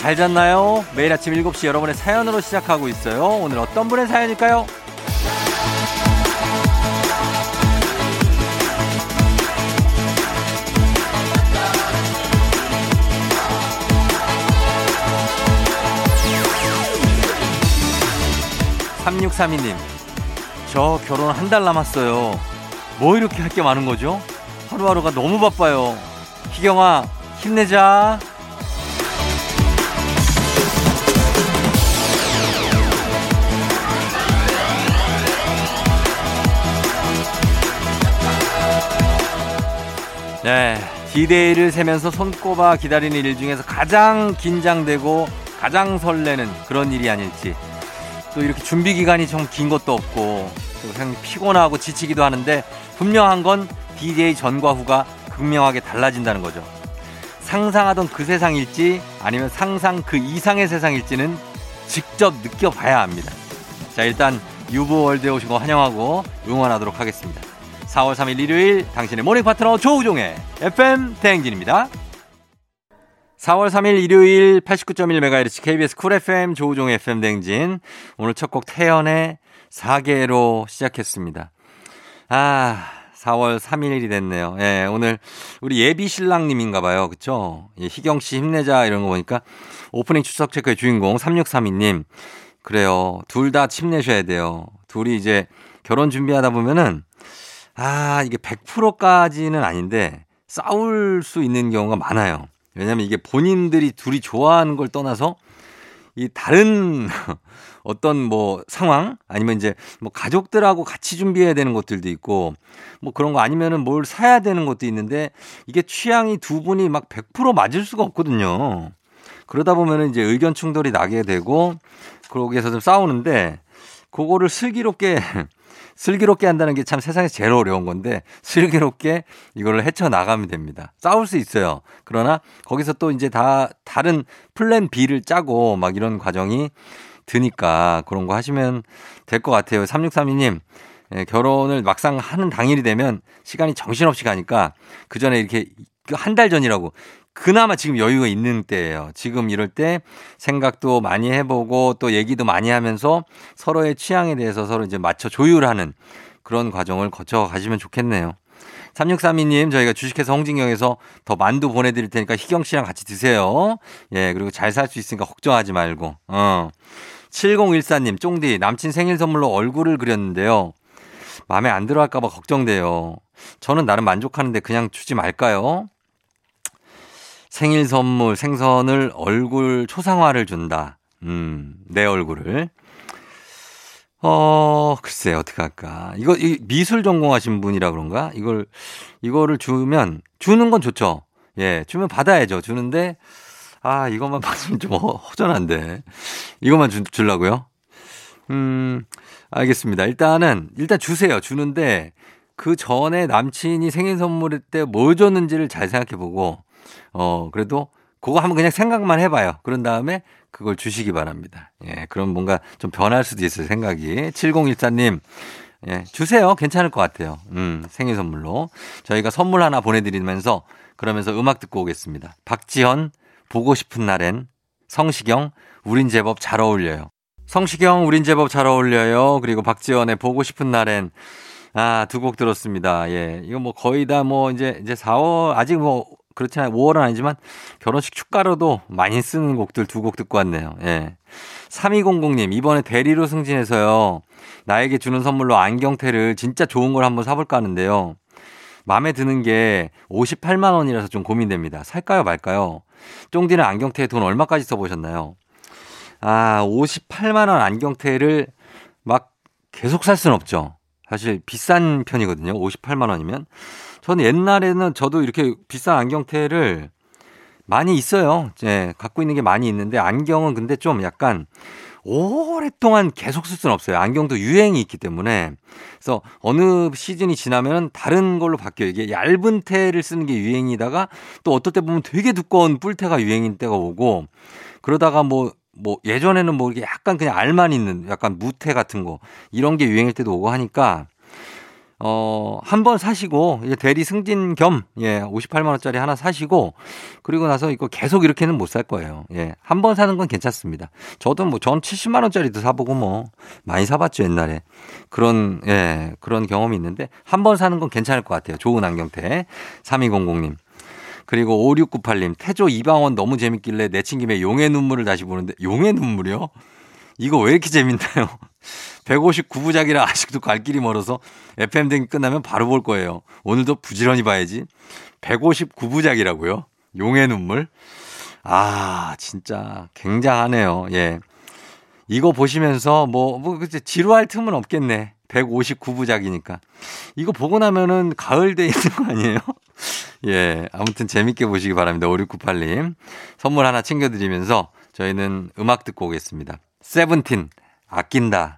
잘 잤나요? 매일 아침 7시 여러분의 사연으로 시작하고 있어요. 오늘 어떤 분의 사연일까요? 3632님, 저 결혼 한 달 남았어요. 뭐 이렇게 할 게 많은 거죠? 하루하루가 너무 바빠요. 희경아, 힘내자. 네. 디데이를 세면서 손꼽아 기다리는 일 중에서 가장 긴장되고 가장 설레는 그런 일이 아닐지. 또 이렇게 준비 기간이 좀 긴 것도 없고 또 그냥 피곤하고 지치기도 하는데 분명한 건 디데이 전과 후가 극명하게 달라진다는 거죠. 상상하던 그 세상일지 아니면 상상 그 이상의 세상일지는 직접 느껴봐야 합니다. 자, 일단 유보월드에 오신 거 환영하고 응원하도록 하겠습니다. 4월 3일 일요일 당신의 모닝 파트너 조우종의 FM 대행진입니다. 4월 3일 일요일 89.1MHz KBS 쿨 FM 조우종의 FM 대행진. 오늘 첫 곡 태연의 4개로 시작했습니다. 아, 4월 3일이 됐네요. 예, 오늘 우리 예비 신랑님인가 봐요. 그쵸? 예, 희경 씨 힘내자 이런 거 보니까 오프닝 추석 체크의 주인공 3632님. 그래요. 둘 다 힘내셔야 돼요. 둘이 이제 결혼 준비하다 보면은 아, 이게 100%까지는 아닌데 싸울 수 있는 경우가 많아요. 왜냐면 이게 본인들이 둘이 좋아하는 걸 떠나서 이 다른 어떤 뭐 상황 아니면 이제 뭐 가족들하고 같이 준비해야 되는 것들도 있고 뭐 그런 거 아니면은 뭘 사야 되는 것도 있는데 이게 취향이 두 분이 막 100% 맞을 수가 없거든요. 그러다 보면은 이제 의견 충돌이 나게 되고 그러기에서 좀 싸우는데 그거를 슬기롭게 슬기롭게 한다는 게 참 세상에서 제일 어려운 건데 슬기롭게 이거를 헤쳐 나가면 됩니다. 싸울 수 있어요. 그러나 거기서 또 이제 다 다른 플랜 B를 짜고 막 이런 과정이 드니까 그런 거 하시면 될 것 같아요. 3632님. 예, 결혼을 막상 하는 당일이 되면 시간이 정신없이 가니까 그 전에 이렇게 한 달 전이라고 그나마 지금 여유가 있는 때예요. 지금 이럴 때 생각도 많이 해보고 또 얘기도 많이 하면서 서로의 취향에 대해서 서로 이제 맞춰 조율하는 그런 과정을 거쳐 가시면 좋겠네요. 3632님, 저희가 주식회사 홍진경에서 더 만두 보내드릴 테니까 희경 씨랑 같이 드세요. 예, 그리고 잘 살 수 있으니까 걱정하지 말고. 어. 7014님, 쫑디, 남친 생일 선물로 얼굴을 그렸는데요. 마음에 안 들어 할까봐 걱정돼요. 저는 나름 만족하는데 그냥 주지 말까요? 생일 선물 생선을 얼굴 초상화를 준다. 음, 내 얼굴을. 어, 글쎄, 어떻게 할까. 이거, 이 미술 전공하신 분이라 그런가? 이걸, 이거를 주면, 주는 건 좋죠. 예, 주면 받아야죠. 주는데, 아, 이것만 받으면 좀 허전한데. 이것만 주, 주려고요? 음, 알겠습니다. 일단은, 일단 주세요. 주는데, 그 전에 남친이 생일 선물일 때뭐 줬는지를 잘 생각해 보고, 어, 그래도 그거 한번 그냥 생각만 해봐요. 그런 다음에 그걸 주시기 바랍니다. 예, 그럼 뭔가 좀 변할 수도 있어요, 생각이. 7014님, 예, 주세요. 괜찮을 것 같아요. 음, 생일 선물로. 저희가 선물 하나 보내드리면서 그러면서 음악 듣고 오겠습니다. 박지현, 보고 싶은 날엔, 성시경, 우린 제법 잘 어울려요. 성시경, 우린 제법 잘 어울려요. 그리고 박지현의 보고 싶은 날엔, 아, 두 곡 들었습니다. 예. 이거 뭐 거의 다 뭐 이제, 이제 4월, 아직 뭐 그렇지 않아요. 5월은 아니지만 결혼식 축가로도 많이 쓰는 곡들 두 곡 듣고 왔네요. 예. 3200님, 이번에 대리로 승진해서요. 나에게 주는 선물로 안경테를 진짜 좋은 걸 한번 사볼까 하는데요. 마음에 드는 게 58만 원이라서 좀 고민됩니다. 살까요, 말까요? 쫑디는 안경테에 돈 얼마까지 써보셨나요? 아, 58만 원 안경테를 막 계속 살 수는 없죠. 사실 비싼 편이거든요. 58만 원이면. 저는 옛날에는 저도 이렇게 비싼 안경테를 많이 있어요. 예, 갖고 있는 게 많이 있는데 안경은 근데 좀 약간 오랫동안 계속 쓸 수는 없어요. 안경도 유행이 있기 때문에. 그래서 어느 시즌이 지나면 다른 걸로 바뀌어요. 이게 얇은 테를 쓰는 게 유행이다가 또 어떨 때 보면 되게 두꺼운 뿔테가 유행인 때가 오고 그러다가 뭐, 뭐 예전에는 뭐 이게 약간 그냥 알만 있는 약간 무테 같은 거 이런 게 유행일 때도 오고 하니까 어, 한 번 사시고, 이제 대리 승진 겸, 예, 58만원짜리 하나 사시고, 그리고 나서 이거 계속 이렇게는 못 살 거예요. 예, 한 번 사는 건 괜찮습니다. 저도 뭐, 전 70만원짜리도 사보고 뭐, 많이 사봤죠, 옛날에. 그런, 예, 그런 경험이 있는데, 한 번 사는 건 괜찮을 것 같아요. 좋은 안경테. 3200님. 그리고 5698님, 태조 이방원 너무 재밌길래 내친 김에 용의 눈물을 다시 보는데, 용의 눈물이요? 이거 왜 이렇게 재밌나요? 159부작이라 아직도 갈 길이 멀어서 FM 등 끝나면 바로 볼 거예요. 오늘도 부지런히 봐야지. 159부작이라고요? 용의 눈물? 아, 진짜 굉장하네요. 예. 이거 보시면서 뭐, 뭐, 그치, 지루할 틈은 없겠네. 159부작이니까. 이거 보고 나면은 가을 돼 있는 거 아니에요? 예. 아무튼 재밌게 보시기 바랍니다. 5698님. 선물 하나 챙겨드리면서 저희는 음악 듣고 오겠습니다. 세븐틴, 아낀다.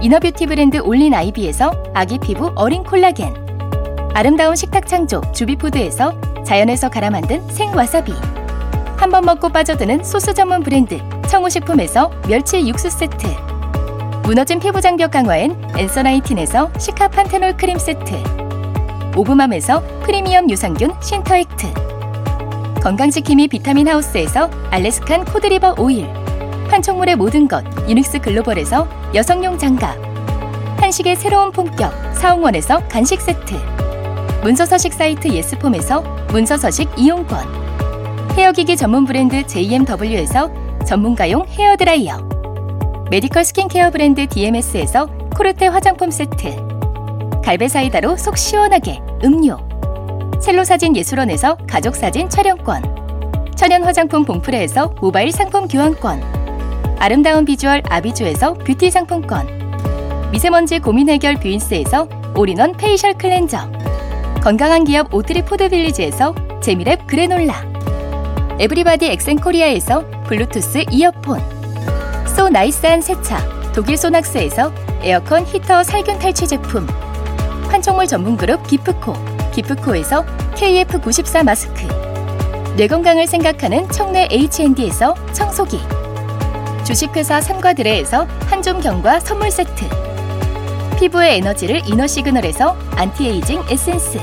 이너뷰티 브랜드 올린 아이비에서 아기 피부 어린 콜라겐. 아름다운 식탁 창조 주비푸드에서 자연에서 갈아 만든 생와사비. 한 번 먹고 빠져드는 소스 전문 브랜드 청우식품에서 멸치 육수 세트. 무너진 피부 장벽 강화엔 엔서나이틴에서 시카 판테놀 크림 세트. 오브맘에서 프리미엄 유산균 신터액트. 건강지킴이 비타민 하우스에서 알래스칸 코드리버 오일. 판촉물의 모든 것 유닉스 글로벌에서 여성용 장갑 한식의 새로운 품격 사홍원에서 간식 세트 문서서식 사이트 예스폼에서 문서서식 이용권 헤어기기 전문 브랜드 JMW에서 전문가용 헤어드라이어 메디컬 스킨케어 브랜드 DMS에서 코르테 화장품 세트 갈베사이다로 속 시원하게 음료 첼로사진 예술원에서 가족사진 촬영권 천연 화장품 봉프레에서 모바일 상품 교환권 아름다운 비주얼 아비주에서 뷰티 상품권. 미세먼지 고민 해결 뷰인스에서 올인원 facial cleanser. 건강한 기업 오트리 푸드빌리지에서 재미랩 그래놀라. Everybody 엑센코리아에서 블루투스 이어폰. so nice한 세차 독일 소낙스에서 에어컨 히터 살균 탈취 제품. 판촉물 전문 그룹 기프코. 기프코에서 KF94 마스크. 뇌 건강을 생각하는 청내 H&D에서 청소기 주식회사 삼과드레에서 한종경과 선물 세트 피부의 에너지를 이너 시그널에서 안티에이징 에센스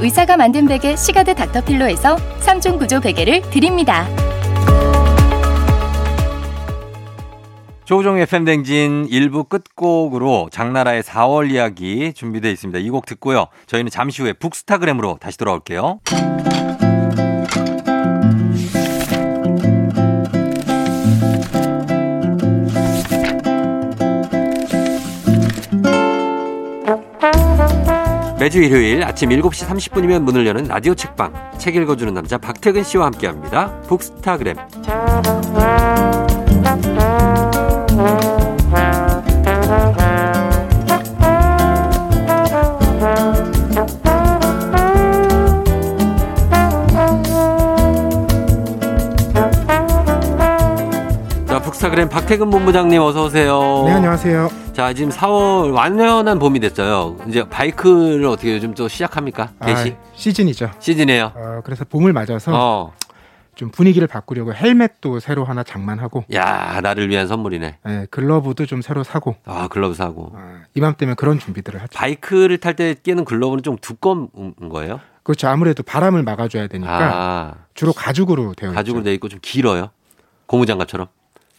의사가 만든 베개 시가드 닥터필로에서 3중 구조 베개를 드립니다. 조우종의 FM 대행진 1부 끝곡으로 장나라의 4월 이야기 준비되어 있습니다. 이 곡 듣고요. 저희는 잠시 후에 북스타그램으로 다시 돌아올게요. 매주 일요일 아침 7시 30분이면 문을 여는 라디오 책방 책 읽어주는 남자 박태근 씨와 함께합니다. 북스타그램 자 북스타그램 박태근 본부장님 어서 오세요. 네, 안녕하세요. 자, 지금 4월 완연한 봄이 됐어요. 이제 바이크를 어떻게 요즘 또 시작합니까? 개시? 아, 시즌이죠. 시즌이에요. 어, 그래서 봄을 맞아서 어. 좀 분위기를 바꾸려고 헬멧도 새로 하나 장만하고 야, 나를 위한 선물이네. 예, 글러브도 좀 새로 사고 아, 글러브 사고. 아, 이맘때면 그런 준비들을 하죠. 바이크를 탈 때 끼는 글러브는 좀 두꺼운 거예요? 그렇죠. 아무래도 바람을 막아줘야 되니까 아, 주로 가죽으로 되어 가죽으로 있죠. 돼 있고 좀 길어요. 고무장갑처럼.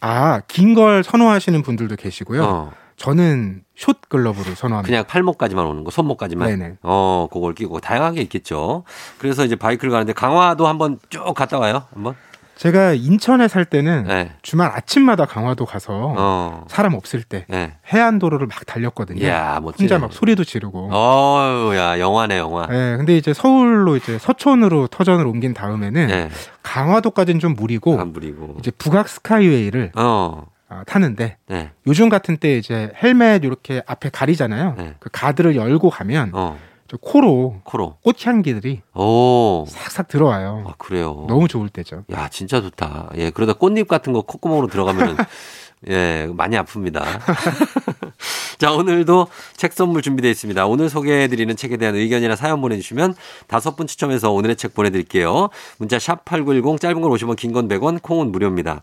아, 긴 걸 선호하시는 분들도 계시고요. 어. 저는 숏 글러브를 선호합니다. 그냥 팔목까지만 오는 거, 손목까지만. 네네. 어, 그걸 끼고 다양하게 있겠죠. 그래서 이제 바이크를 가는데 강화도 한번 쭉 갔다 와요. 한번. 제가 인천에 살 때는 네. 주말 아침마다 강화도 가서 어. 사람 없을 때 네. 해안도로를 막 달렸거든요. 멋지네. 혼자 막 소리도 지르고. 어우, 야, 영화네, 영화. 예, 근데 이제 서울로 이제 서촌으로 터전을 옮긴 다음에는 네. 강화도까지는 좀 무리고 안 부리고. 이제 북악 스카이웨이를 어. 아, 타는데 네. 요즘 같은 때 이제 헬멧 이렇게 앞에 가리잖아요. 네. 그 가드를 열고 가면 어. 저 코로 코로. 꽃향기들이 오. 싹싹 들어와요. 아, 그래요. 너무 좋을 때죠. 야, 진짜 좋다. 예, 그러다 꽃잎 같은 거 콧구멍으로 들어가면은 예, 많이 아픕니다. 자, 오늘도 책 선물 준비되어 있습니다. 오늘 소개해드리는 책에 대한 의견이나 사연 보내주시면 다섯 분 추첨해서 오늘의 책 보내드릴게요. 문자 샵 8910 짧은 걸 50원, 긴 건 100원, 콩은 무료입니다.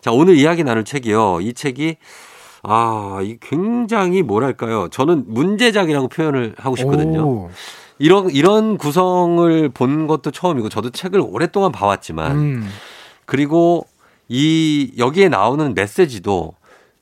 자, 오늘 이야기 나눌 책이요. 이 책이 아, 이 굉장히 뭐랄까요. 저는 문제작이라고 표현을 하고 싶거든요. 오, 이런, 이런 구성을 본 것도 처음이고 저도 책을 오랫동안 봐왔지만 음, 그리고 이 여기에 나오는 메시지도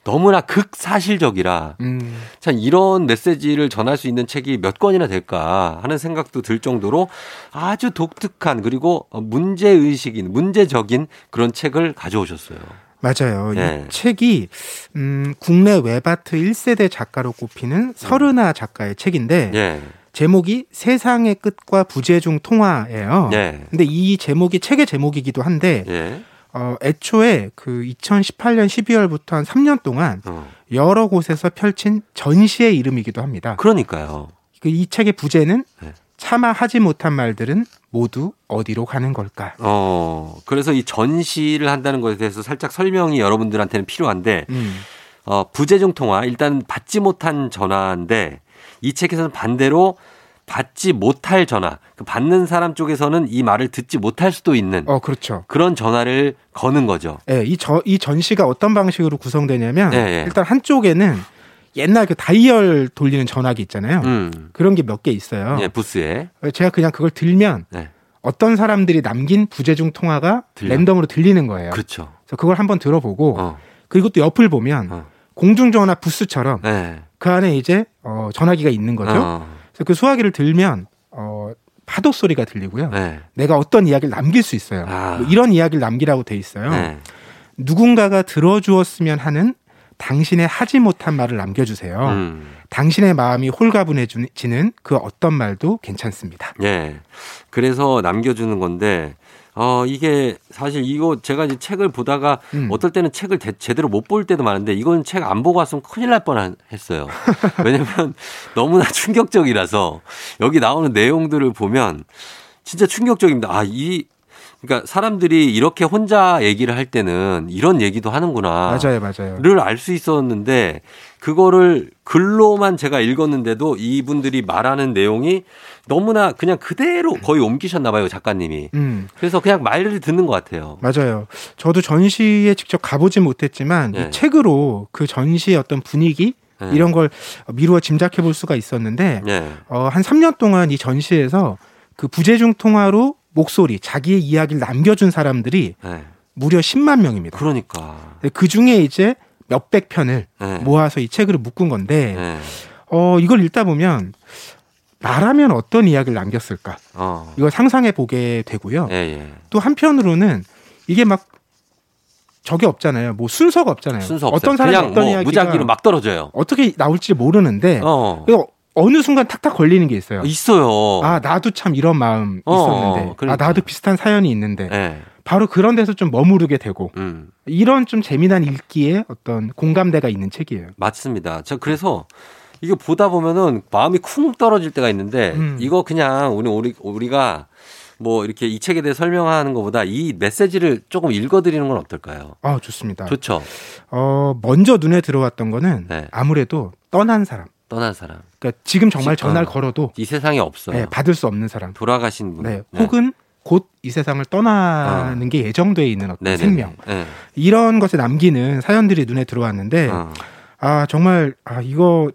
너무나 극사실적이라 음, 참 이런 메시지를 전할 수 있는 책이 몇 권이나 될까 하는 생각도 들 정도로 아주 독특한 그리고 문제 의식인 문제적인 그런 책을 가져오셨어요. 맞아요. 네. 이 책이 음, 국내 웹아트 1세대 작가로 꼽히는 서른아 작가의 책인데 예. 제목이 세상의 끝과 부재 중 통화예요. 예. 근데 이 제목이 책의 제목이기도 한데 예. 어, 애초에 그 2018년 12월부터 한 3년 동안 어. 여러 곳에서 펼친 전시의 이름이기도 합니다. 그러니까요. 그 이 책의 부제는 네. 차마 하지 못한 말들은 모두 어디로 가는 걸까? 어, 그래서 이 전시를 한다는 것에 대해서 살짝 설명이 여러분들한테는 필요한데 음, 어, 부재중 통화 일단 받지 못한 전화인데 이 책에서는 반대로 받지 못할 전화, 그 받는 사람 쪽에서는 이 말을 듣지 못할 수도 있는 어 그렇죠. 그런 전화를 거는 거죠. 예, 이, 저, 이 전시가 어떤 방식으로 구성되냐면 예, 예. 일단 한쪽에는 옛날 그 다이얼 돌리는 전화기 있잖아요. 음, 그런 게 몇 개 있어요. 예, 부스에. 제가 그냥 그걸 들면 네. 어떤 사람들이 남긴 부재중 통화가 들려. 랜덤으로 들리는 거예요. 그렇죠. 그래서 그걸 한번 들어보고 어, 그리고 또 옆을 보면 어. 공중전화 부스처럼 네. 그 안에 이제 어, 전화기가 있는 거죠. 어, 그래서 그 수화기를 들면 어, 파도 소리가 들리고요. 네. 내가 어떤 이야기를 남길 수 있어요. 아. 뭐 이런 이야기를 남기라고 돼 있어요. 네. 누군가가 들어주었으면 하는 당신의 하지 못한 말을 남겨주세요. 음. 당신의 마음이 홀가분해지는 그 어떤 말도 괜찮습니다. 예. 그래서 남겨주는 건데, 어, 이게 사실 이거 제가 이제 책을 보다가 음. 어떨 때는 책을 대- 제대로 못 볼 때도 많은데 이건 책 안 보고 왔으면 큰일 날 뻔 했어요. 왜냐면 너무나 충격적이라서 여기 나오는 내용들을 보면 진짜 충격적입니다. 아, 이, 그러니까 사람들이 이렇게 혼자 얘기를 할 때는 이런 얘기도 하는구나. 맞아요, 맞아요. 를 알 수 있었는데 그거를 글로만 제가 읽었는데도 이분들이 말하는 내용이 너무나 그냥 그대로 거의 옮기셨나 봐요 작가님이. 음, 그래서 그냥 말을 듣는 것 같아요. 맞아요. 저도 전시에 직접 가보진 못했지만 네. 이 책으로 그 전시의 어떤 분위기 네. 이런 걸 미루어 짐작해 볼 수가 있었는데 네. 어, 한 3년 동안 이 전시에서 그 부재중 통화로 목소리, 자기의 이야기를 남겨준 사람들이 네. 무려 10만 명입니다. 그러니까. 그 중에 이제 몇백 편을 네. 모아서 이 책으로 묶은 건데, 네. 어, 이걸 읽다 보면 나라면 어떤 이야기를 남겼을까? 어. 이걸 상상해 보게 되고요. 예, 예. 또 한편으로는 이게 막 저게 없잖아요. 뭐 순서가 없잖아요. 순서. 어떤 사람이 어떤 뭐 이야기가 무작위로 막 떨어져요. 어떻게 나올지 모르는데 어. 어느 순간 탁탁 걸리는 게 있어요. 있어요. 아 나도 참 이런 마음 어, 있었는데, 어, 그러니까. 아 나도 비슷한 사연이 있는데, 예. 바로 그런 데서 좀 머무르게 되고 음. 이런 좀 재미난 읽기에 어떤 공감대가 있는 책이에요. 맞습니다. 저 그래서 이거 보다 보면은 마음이 쿵 떨어질 때가 있는데 음. 이거 그냥 우리 우리 우리가 뭐 이렇게 이 책에 대해 설명하는 것보다 이 메시지를 조금 읽어드리는 건 어떨까요? 아 좋습니다. 좋죠. 어 먼저 눈에 들어왔던 거는 네. 아무래도 떠난 사람. 떠난 사람. 그러니까 지금 정말 지- 전화를 어. 걸어도 이 세상에 없어요. 네, 받을 수 없는 사람. 돌아가신 분. 네, 혹은 곧 이 세상을 떠나는 게 예정돼 있는 어떤 네네. 생명 네. 이런 것에 남기는 사연들이 눈에 들어왔는데 어. 아 정말 아 이거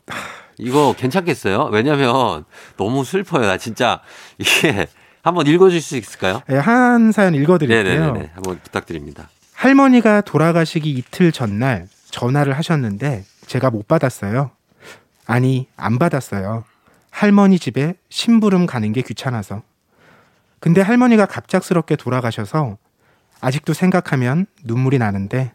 이거 괜찮겠어요? 왜냐면 너무 슬퍼요. 나 진짜 이게 한번 읽어줄 수 있을까요? 예, 한 사연 읽어드릴게요. 네네네. 한번 부탁드립니다. 할머니가 돌아가시기 이틀 전날 전화를 하셨는데 제가 못 받았어요. 아니 안 받았어요. 할머니 집에 심부름 가는 게 귀찮아서. 근데 할머니가 갑작스럽게 돌아가셔서 아직도 생각하면 눈물이 나는데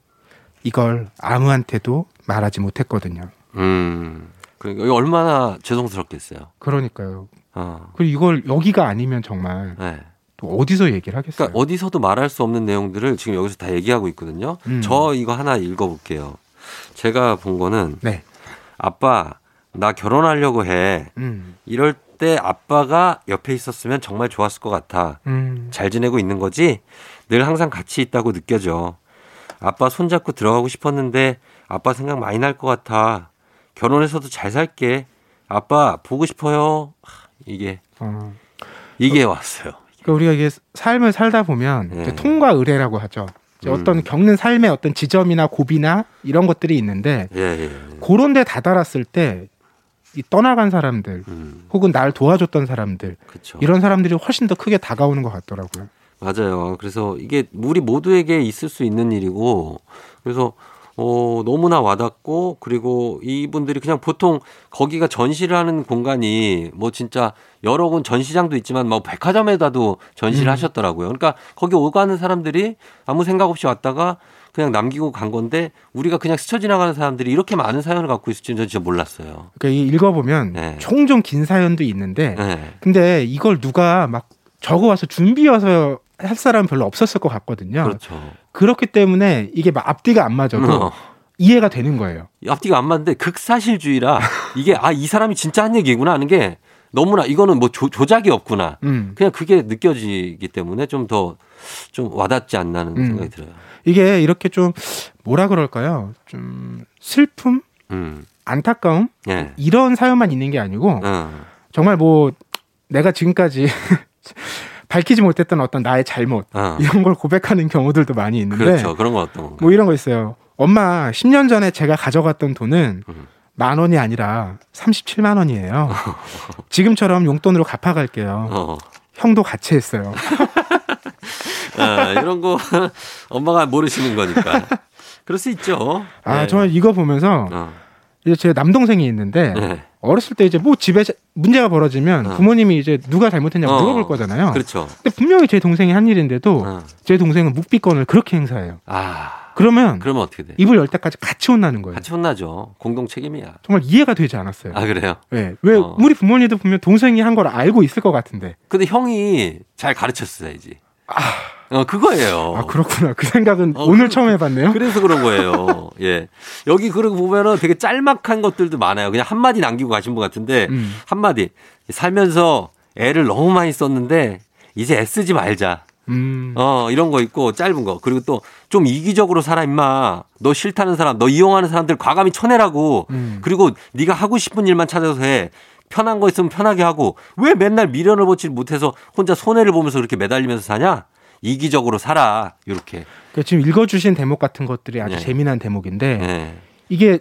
이걸 아무한테도 말하지 못했거든요. 음. 그러니까 얼마나 죄송스럽겠어요. 그러니까요. 어. 그리고 이걸 여기가 아니면 정말 네. 또 어디서 얘기를 하겠어요? 그러니까 어디서도 말할 수 없는 내용들을 지금 여기서 다 얘기하고 있거든요. 음. 저 이거 하나 읽어볼게요. 제가 본 거는 네. 아빠 나 결혼하려고 해. 음. 이럴 때 아빠가 옆에 있었으면 정말 좋았을 것 같아. 음. 잘 지내고 있는 거지? 늘 항상 같이 있다고 느껴져. 아빠 손잡고 들어가고 싶었는데 아빠 생각 많이 날 것 같아. 결혼해서도 잘 살게. 아빠 보고 싶어요. 하, 이게 어. 이게 왔어요. 그러니까 우리가 이게 삶을 살다 보면 네. 통과 의례라고 하죠. 음. 어떤 겪는 삶의 어떤 지점이나 고비나 이런 것들이 있는데 예, 예. 예. 그런 데 다다랐을 때이 떠나간 사람들 음, 혹은 날 도와줬던 사람들 그렇죠. 이런 사람들이 훨씬 더 크게 다가오는 것 같더라고요. 맞아요. 그래서 이게 우리 모두에게 있을 수 있는 일이고 그래서 어, 너무나 와닿고 그리고 이분들이 그냥 보통 거기가 전시를 하는 공간이 뭐 진짜 여러 군 전시장도 있지만 뭐 백화점에다도 전시를 음. 하셨더라고요. 그러니까 거기 오가는 사람들이 아무 생각 없이 왔다가 그냥 남기고 간 건데 우리가 그냥 스쳐 지나가는 사람들이 이렇게 많은 사연을 갖고 있을 줄은 진짜 몰랐어요. 그러니까 이 읽어보면 네. 종종 긴 사연도 있는데 네. 근데 이걸 누가 막 적어와서 준비해서 할 사람 별로 없었을 것 같거든요. 그렇죠. 그렇기 때문에 이게 막 앞뒤가 안 맞아도 어. 이해가 되는 거예요. 앞뒤가 안 맞는데 극사실주의라 이게 아 이 사람이 진짜 한 얘기구나 하는 게 너무나 이거는 뭐 조, 조작이 없구나. 음. 그냥 그게 느껴지기 때문에 좀더좀 와닿지 않나는 음. 생각이 들어요. 이게 이렇게 좀 뭐라 그럴까요? 좀 슬픔, 음. 안타까움 예. 이런 사연만 있는 게 아니고 어. 정말 뭐 내가 지금까지 밝히지 못했던 어떤 나의 잘못 어. 이런 걸 고백하는 경우들도 많이 있는데 그렇죠. 그런 건 어떤? 뭐 이런 거 있어요. 엄마 10년 전에 제가 가져갔던 돈은 음. 만 원이 아니라 37만 원이에요. 지금처럼 용돈으로 갚아갈게요. 어. 형도 같이 했어요. 아, 이런 거 엄마가 모르시는 거니까. 그럴 수 있죠. 아 네. 정말 이거 보면서 어. 이제 제 남동생이 있는데 네. 어렸을 때 이제 뭐 집에 자- 문제가 벌어지면 어. 부모님이 이제 누가 잘못했냐고 어. 물어볼 거잖아요. 그렇죠. 근데 분명히 제 동생이 한 일인데도 어. 제 동생은 묵비권을 그렇게 행사해요. 아. 그러면 그러면 어떻게 돼? 입을 열 때까지 같이 혼나는 거예요. 같이 혼나죠. 공동 책임이야. 정말 이해가 되지 않았어요. 아, 그래요? 네. 왜 어. 우리 부모님도 보면 동생이 한 걸 알고 있을 것 같은데. 근데 형이 잘 가르쳤어야지. 어, 그거예요. 아 그렇구나. 그 생각은 어, 오늘 그- 처음 해봤네요. 그래서 그런 거예요. 예. 여기 그러고 보면은 되게 짤막한 것들도 많아요. 그냥 한마디 남기고 가신 분 같은데, 음. 한마디. 살면서 애를 너무 많이 썼는데, 이제 애쓰지 말자. 음. 어, 이런 거 있고, 짧은 거. 그리고 또, 좀 이기적으로 살아, 임마. 너 싫다는 사람, 너 이용하는 사람들 과감히 쳐내라고. 음. 그리고 네가 하고 싶은 일만 찾아서 해. 편한 거 있으면 편하게 하고, 왜 맨날 미련을 보지 못해서 혼자 손해를 보면서 그렇게 매달리면서 사냐? 이기적으로 살아. 이렇게. 그러니까 지금 읽어주신 대목 같은 것들이 아주 예. 재미난 대목인데 예. 이게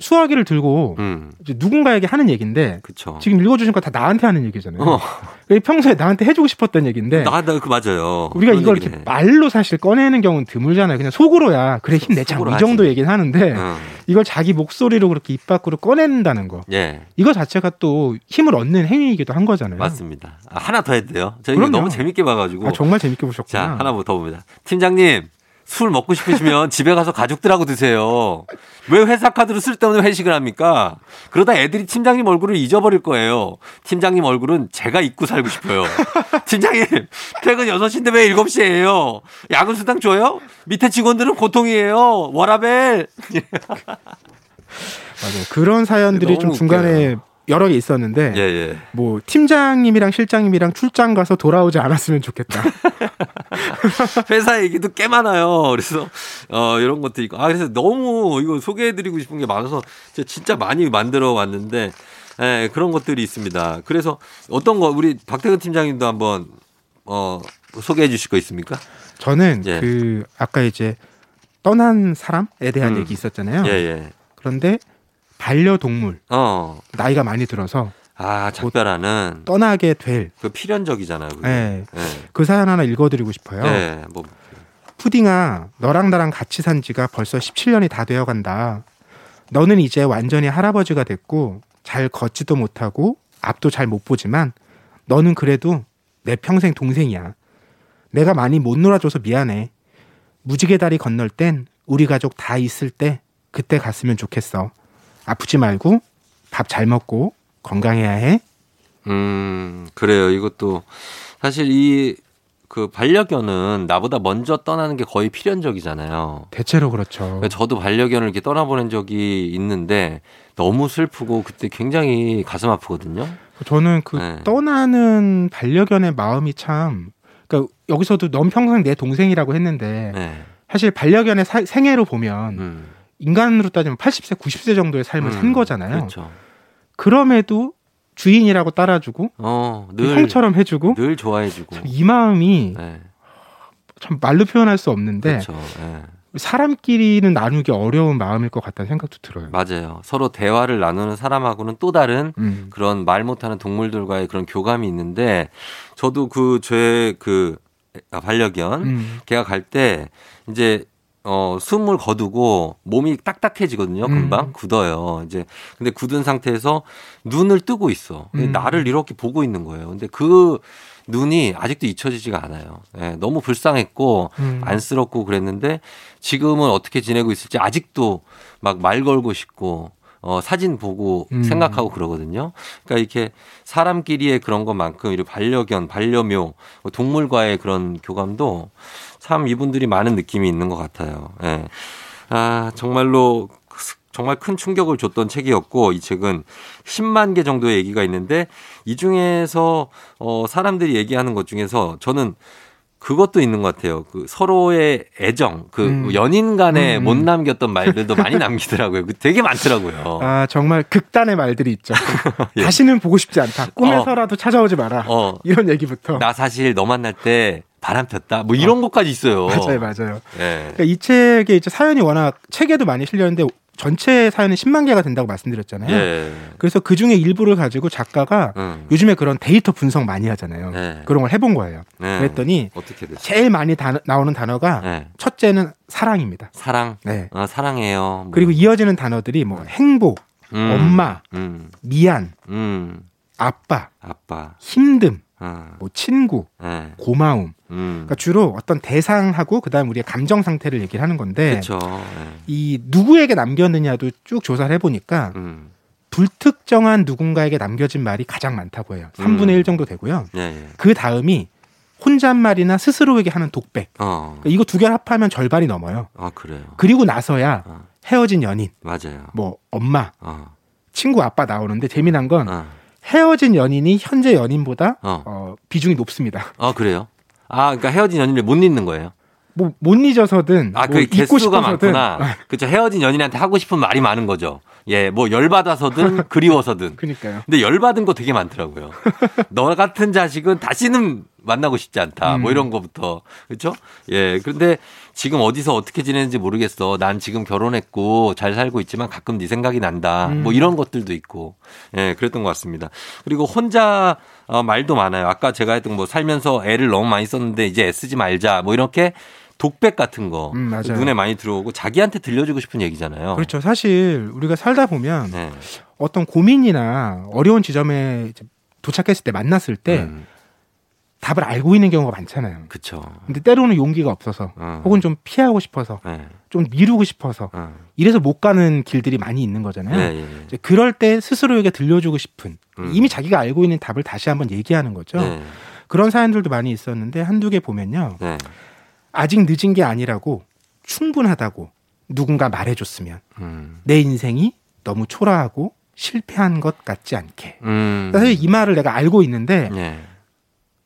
수화기를 들고 음. 누군가에게 하는 얘기인데 그쵸. 지금 읽어주신 거 다 나한테 하는 얘기잖아요. 어, 그러니까 평소에 나한테 해주고 싶었던 얘기인데 나, 나, 그, 맞아요. 우리가 이걸. 이렇게 말로 사실 꺼내는 경우는 드물잖아요. 그냥 속으로야 그래 힘내자 속으로 이. 정도 얘기는 하는데 응. 이걸 자기 목소리로 그렇게 입 밖으로 꺼낸다는 거 예, 이거 자체가 또 힘을 얻는 행위이기도 한 거잖아요. 맞습니다. 아, 하나 더 해도 돼요? 저 이거 그럼요. 너무 재밌게 봐가지고. 아, 정말 재밌게 보셨구나. 자, 하나 더 봅니다. 팀장님, 술 먹고 싶으시면 집에 가서 가족들하고 드세요. 왜 회사 카드로 쓸데없는 회식을 합니까? 그러다 애들이 팀장님 얼굴을 잊어버릴 거예요. 팀장님 얼굴은 제가 잊고 살고 싶어요. 팀장님, 퇴근 6시인데 왜 7시에요? 야근 수당 줘요? 밑에 직원들은 고통이에요. 워라벨. 맞아요. 그런 사연들이 좀 중간에 여러 개 있었는데 예, 예. 뭐 팀장님이랑 실장님이랑 출장 가서 돌아오지 않았으면 좋겠다. 회사 얘기도 꽤 많아요. 그래서 어 이런 것도 있고 아 그래서 너무 이거 소개해드리고 싶은 게 많아서 진짜 많이 만들어 왔는데 예, 그런 것들이 있습니다. 그래서 어떤 거 우리 박태근 팀장님도 한번 어 소개해 주실 거 있습니까? 저는 예. 그 아까 이제 떠난 사람에 대한 음. 얘기 있었잖아요. 예, 예. 그런데 반려동물 어. 나이가 많이 들어서 아, 작별하는 떠나게 될그그 필연적이잖아요. 그게. 예. 예. 사연 하나 읽어드리고 싶어요. 예. 뭐 푸딩아, 너랑 나랑 같이 산 지가 벌써 17년이 다 되어 간다. 너는 이제 완전히 할아버지가 됐고 잘 걷지도 못하고 앞도 잘 못 보지만 너는 그래도 내 평생 동생이야. 내가 많이 못 놀아줘서 미안해. 무지개 다리 건널 땐 우리 가족 다 있을 때 그때 갔으면 좋겠어. 아프지 말고 밥 잘 먹고 건강해야 해. 음, 그래요. 이것도 사실 이 그 반려견은 나보다 먼저 떠나는 게 거의 필연적이잖아요. 대체로 그렇죠. 그러니까 저도 반려견을 이렇게 떠나보낸 적이 있는데 너무 슬프고 그때 굉장히 가슴 아프거든요. 저는 그 네. 떠나는 반려견의 마음이 참 그러니까 여기서도 넌 평생 내 동생이라고 했는데 네. 사실 반려견의 사- 생애로 보면 음. 인간으로 따지면 80세, 90세 정도의 삶을 산 음, 거잖아요. 그렇죠. 그럼에도 주인이라고 따라주고 어, 늘, 형처럼 해주고 늘 좋아해주고. 이 마음이 네. 참 말로 표현할 수 없는데 그렇죠. 네. 사람끼리는 나누기 어려운 마음일 것 같다는 생각도 들어요. 맞아요. 서로 대화를 나누는 사람하고는 또 다른 음. 그런 말 못하는 동물들과의 그런 교감이 있는데 저도 그제그 반려견 음. 걔가 갈 때 이제 어 숨을 거두고 몸이 딱딱해지거든요. 금방 음. 굳어요. 이제 근데 굳은 상태에서 눈을 뜨고 있어. 음. 나를 이렇게 보고 있는 거예요. 근데 그 눈이 아직도 잊혀지지가 않아요. 예, 너무 불쌍했고 음. 안쓰럽고 그랬는데 지금은 어떻게 지내고 있을지 아직도 막 말 걸고 싶고 어, 사진 보고 음. 생각하고 그러거든요. 그러니까 이렇게 사람끼리의 그런 것만큼 이렇게 반려견, 반려묘, 동물과의 그런 교감도 참 이분들이 많은 느낌이 있는 것 같아요. 예. 아, 정말로 정말 큰 충격을 줬던 책이었고 이 책은 10만 개 정도의 얘기가 있는데 이 중에서 어 사람들이 얘기하는 것 중에서 저는 그것도 있는 것 같아요. 그 서로의 애정, 그 음. 연인 간에 음. 못 남겼던 말들도 많이 남기더라고요. 그 되게 많더라고요. 아 정말 극단의 말들이 있죠. 예. 다시는 보고 싶지 않다. 꿈에서라도 찾아오지 마라. 어, 이런 얘기부터. 나 사실 너 만날 때 바람 폈다. 뭐 이런 것까지 있어요. 맞아요, 맞아요. 예. 그러니까 이 책에 이제 사연이 워낙 책에도 많이 실렸는데 전체 사연이 10만 개가 된다고 말씀드렸잖아요. 예. 그래서 그 중에 일부를 가지고 작가가 음. 요즘에 그런 데이터 분석 많이 하잖아요. 네. 그런 걸 해본 거예요. 네. 그랬더니 어떻게 됐어요? 제일 많이 다- 나오는 단어가 네. 첫째는 사랑입니다. 사랑. 네. 어, 사랑해요. 뭐. 그리고 이어지는 단어들이 뭐 행복, 음. 엄마, 음. 미안, 음. 아빠, 아빠. 힘듦, 어. 뭐 친구, 네. 고마움. 음. 그러니까 주로 어떤 대상하고 그다음 우리의 감정 상태를 얘기를 하는 건데 그렇죠. 이 누구에게 남겼느냐도 쭉 조사를 해보니까 음. 불특정한 누군가에게 남겨진 말이 가장 많다고 해요. 3분의 음. 1 정도 되고요. 예, 예. 그 다음이 혼잣말이나 스스로에게 하는 독백. 어. 그러니까 이거 두 개를 합하면 절반이 넘어요. 아, 그래요. 그리고 나서야 어. 헤어진 연인, 맞아요. 뭐 엄마, 어. 친구, 아빠 나오는데 재미난 건 어. 헤어진 연인이 현재 연인보다 어. 어, 비중이 높습니다. 어, 그래요? 아, 그러니까 헤어진 연인을 못 잊는 거예요. 뭐 못 잊어서든 아, 뭐그 개수가 싶어서든 많구나. 그렇죠. 헤어진 연인한테 하고 싶은 말이 많은 거죠. 예, 뭐 열받아서든 그리워서든. 그러니까요. 근데 열받은 거 되게 많더라고요. 너 같은 자식은 다시는 만나고 싶지 않다. 뭐 음. 이런 거부터. 그렇죠? 예. 그런데 지금 어디서 어떻게 지내는지 모르겠어. 난 지금 결혼했고 잘 살고 있지만 가끔 네 생각이 난다. 음. 뭐 이런 것들도 있고. 예, 그랬던 것 같습니다. 그리고 혼자 어, 말도 많아요. 아까 제가 했던 뭐 살면서 애를 너무 많이 썼는데 이제 애쓰지 말자. 뭐 이렇게 독백 같은 거 음, 맞아요. 눈에 많이 들어오고 자기한테 들려주고 싶은 얘기잖아요. 그렇죠. 사실 우리가 살다 보면 네. 어떤 고민이나 어려운 지점에 도착했을 때 만났을 때 음, 답을 알고 있는 경우가 많잖아요. 그쵸. 근데 때로는 용기가 없어서 음. 혹은 좀 피하고 싶어서 네. 좀 미루고 싶어서 음. 이래서 못 가는 길들이 많이 있는 거잖아요. 예. 이제 그럴 때 스스로에게 들려주고 싶은 음. 이미 자기가 알고 있는 답을 다시 한번 얘기하는 거죠. 네. 그런 사연들도 많이 있었는데 한두 개 보면요. 네. 아직 늦은 게 아니라고 충분하다고 누군가 말해줬으면 음. 내 인생이 너무 초라하고 실패한 것 같지 않게. 음. 사실 이 말을 내가 알고 있는데 네.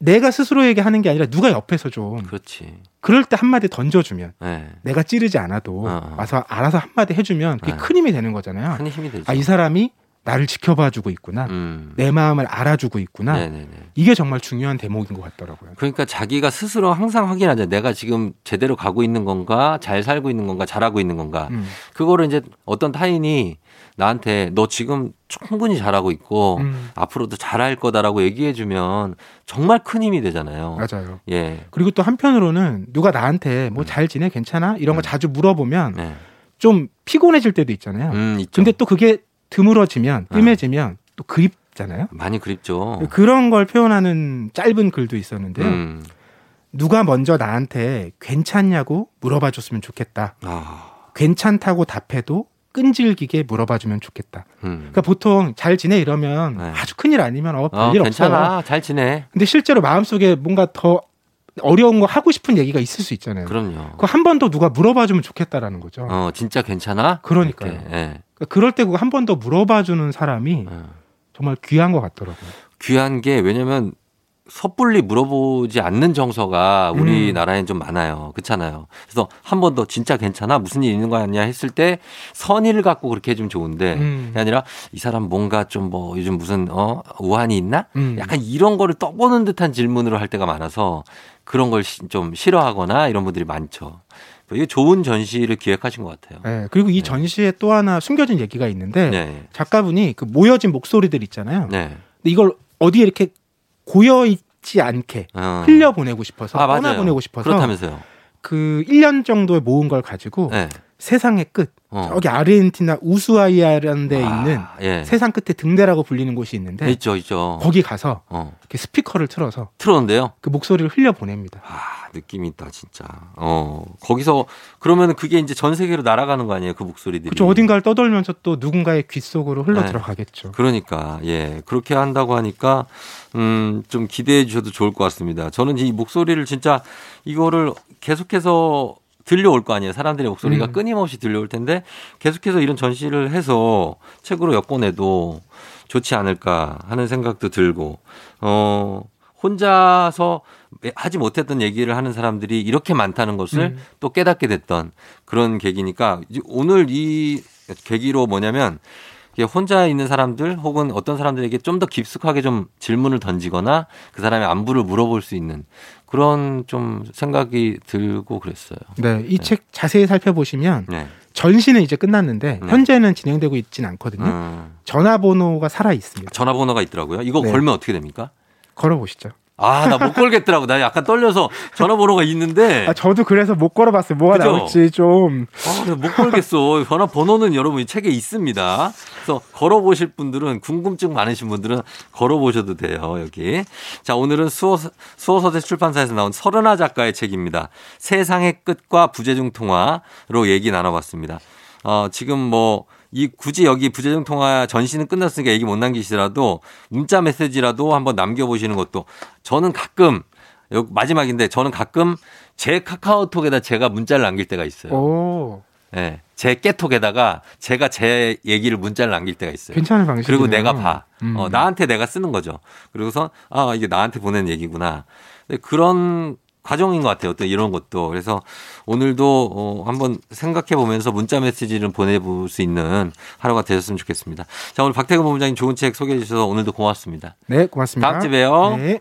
내가 스스로에게 하는 게 아니라 누가 옆에서 좀 그렇지. 그럴 때 한마디 던져주면 네. 내가 찌르지 않아도 어, 어. 와서 알아서 한마디 해주면 그게 네. 큰 힘이 되는 거잖아요. 큰 힘이 되죠. 아, 이 사람이 나를 지켜봐주고 있구나. 음. 내 마음을 알아주고 있구나. 네네네. 이게 정말 중요한 대목인 것 같더라고요. 그러니까 자기가 스스로 항상 확인하자. 내가 지금 제대로 가고 있는 건가, 잘 살고 있는 건가, 잘하고 있는 건가. 음. 그거를 이제 어떤 타인이 나한테 너 지금 충분히 잘하고 있고 음, 앞으로도 잘할 거다라고 얘기해 주면 정말 큰 힘이 되잖아요. 맞아요. 예. 그리고 또 한편으로는 누가 나한테 뭐 음. 잘 지내 괜찮아 이런 거 음. 자주 물어보면 네. 좀 피곤해질 때도 있잖아요. 음. 근데 또 그게 드물어지면 어. 뜸해지면 또 그립잖아요. 많이 그립죠. 그런 걸 표현하는 짧은 글도 있었는데요. 음. 누가 먼저 나한테 괜찮냐고 물어봐 줬으면 좋겠다. 아, 괜찮다고 답해도 끈질기게 물어봐 주면 좋겠다. 음. 그러니까 보통 잘 지내 이러면 네. 아주 큰일 아니면 어 어, 별일 없어. 괜찮아. 잘 지내. 근데 실제로 마음속에 뭔가 더 어려운 거 하고 싶은 얘기가 있을 수 있잖아요. 그럼요. 그거 한번 더 누가 물어봐 주면 좋겠다라는 거죠. 어, 진짜 괜찮아? 그러니까요. 이렇게, 예. 그럴 때 그거 한번 더 물어봐 주는 사람이 어. 정말 귀한 것 같더라고요. 귀한 게 왜냐면 섣불리 물어보지 않는 정서가 음. 우리나라엔 좀 많아요. 그렇잖아요. 그래서 한 번 더 진짜 괜찮아? 무슨 일 있는 거 아니야? 했을 때 선의를 갖고 그렇게 해주면 좋은데 음. 그게 아니라 이 사람 뭔가 좀 뭐 요즘 무슨 어 우한이 있나? 음. 약간 이런 거를 떠보는 듯한 질문으로 할 때가 많아서 그런 걸 좀 싫어하거나 이런 분들이 많죠. 이게 좋은 전시를 기획하신 것 같아요. 네, 그리고 이 전시에 또 하나 숨겨진 얘기가 있는데 네. 작가분이 그 모여진 목소리들 있잖아요. 네. 근데 이걸 어디에 이렇게 고여 있지 않게 어. 흘려 보내고 싶어서 아, 떠나. 보내고 싶어서 그렇다면서요. 그 1년 정도에 모은 걸 가지고 네. 세상의 끝 어. 저기 아르헨티나 우수아이아라는 데 아, 있는 예. 세상 끝에 등대라고 불리는 곳이 있는데 있죠, 있죠. 거기 가서 어. 이렇게 스피커를 틀어서 틀었는데요. 그 목소리를 흘려 보냅니다. 아, 느낌 있다, 진짜. 어, 거기서, 그러면 그게 이제 전 세계로 날아가는 거 아니에요, 그 목소리들이. 그쵸 어딘가를 떠돌면서 또 누군가의 귀 속으로 흘러 네. 들어가겠죠. 그러니까, 예. 그렇게 한다고 하니까, 음, 좀 기대해 주셔도 좋을 것 같습니다. 저는 이 목소리를 진짜 이거를 계속해서 들려올 거 아니에요. 사람들의 목소리가 음. 끊임없이 들려올 텐데 계속해서 이런 전시를 해서 책으로 엮어내도 좋지 않을까 하는 생각도 들고, 어, 혼자서 하지 못했던 얘기를 하는 사람들이 이렇게 많다는 것을 음. 또 깨닫게 됐던 그런 계기니까 오늘 이 계기로 뭐냐면 혼자 있는 사람들 혹은 어떤 사람들에게 좀 더 깊숙하게 좀 질문을 던지거나 그 사람의 안부를 물어볼 수 있는 그런 좀 생각이 들고 그랬어요. 네, 이책 자세히 살펴보시면 네. 전시는 이제 끝났는데 네. 현재는 진행되고 있진 않거든요. 음, 전화번호가 살아 있습니다. 전화번호가 있더라고요. 이거 네. 걸면 어떻게 됩니까? 걸어보시죠. 아, 나 못 걸겠더라고. 나 약간 떨려서 전화번호가 있는데. 아, 저도 그래서 못 걸어봤어요. 뭐가 그죠? 나올지 좀. 아, 근데 못 걸겠어. 전화번호는 여러분 이 책에 있습니다. 그래서 걸어보실 분들은 궁금증 많으신 분들은 걸어보셔도 돼요. 여기. 자, 오늘은 수호, 수호서재 출판사에서 나온 설은하 작가의 책입니다. 세상의 끝과 부재중 통화로 얘기 나눠봤습니다. 어, 지금 뭐, 이 굳이 여기 부재중 통화 전시는 끝났으니까 얘기 못 남기시더라도 문자 메시지라도 한번 남겨보시는 것도 저는 가끔 여기 마지막인데 저는 가끔 제 카카오톡에다 제가 문자를 남길 때가 있어요. 오, 예. 제 깨톡에다가 제가 제 얘기를 문자를 남길 때가 있어요. 괜찮은 방식이네요. 그리고 내가 봐. 음. 어, 나한테 내가 쓰는 거죠. 그리고서 아, 이게 나한테 보낸 얘기구나. 그런 과정인 것 같아요. 어떤 이런 것도. 그래서 오늘도 어, 한번 생각해 보면서 문자 메시지를 보내볼 수 있는 하루가 되셨으면 좋겠습니다. 자, 오늘 박태근 본부장님 좋은 책 소개해 주셔서 오늘도 고맙습니다. 네, 고맙습니다. 다음 주에 봬요. 네.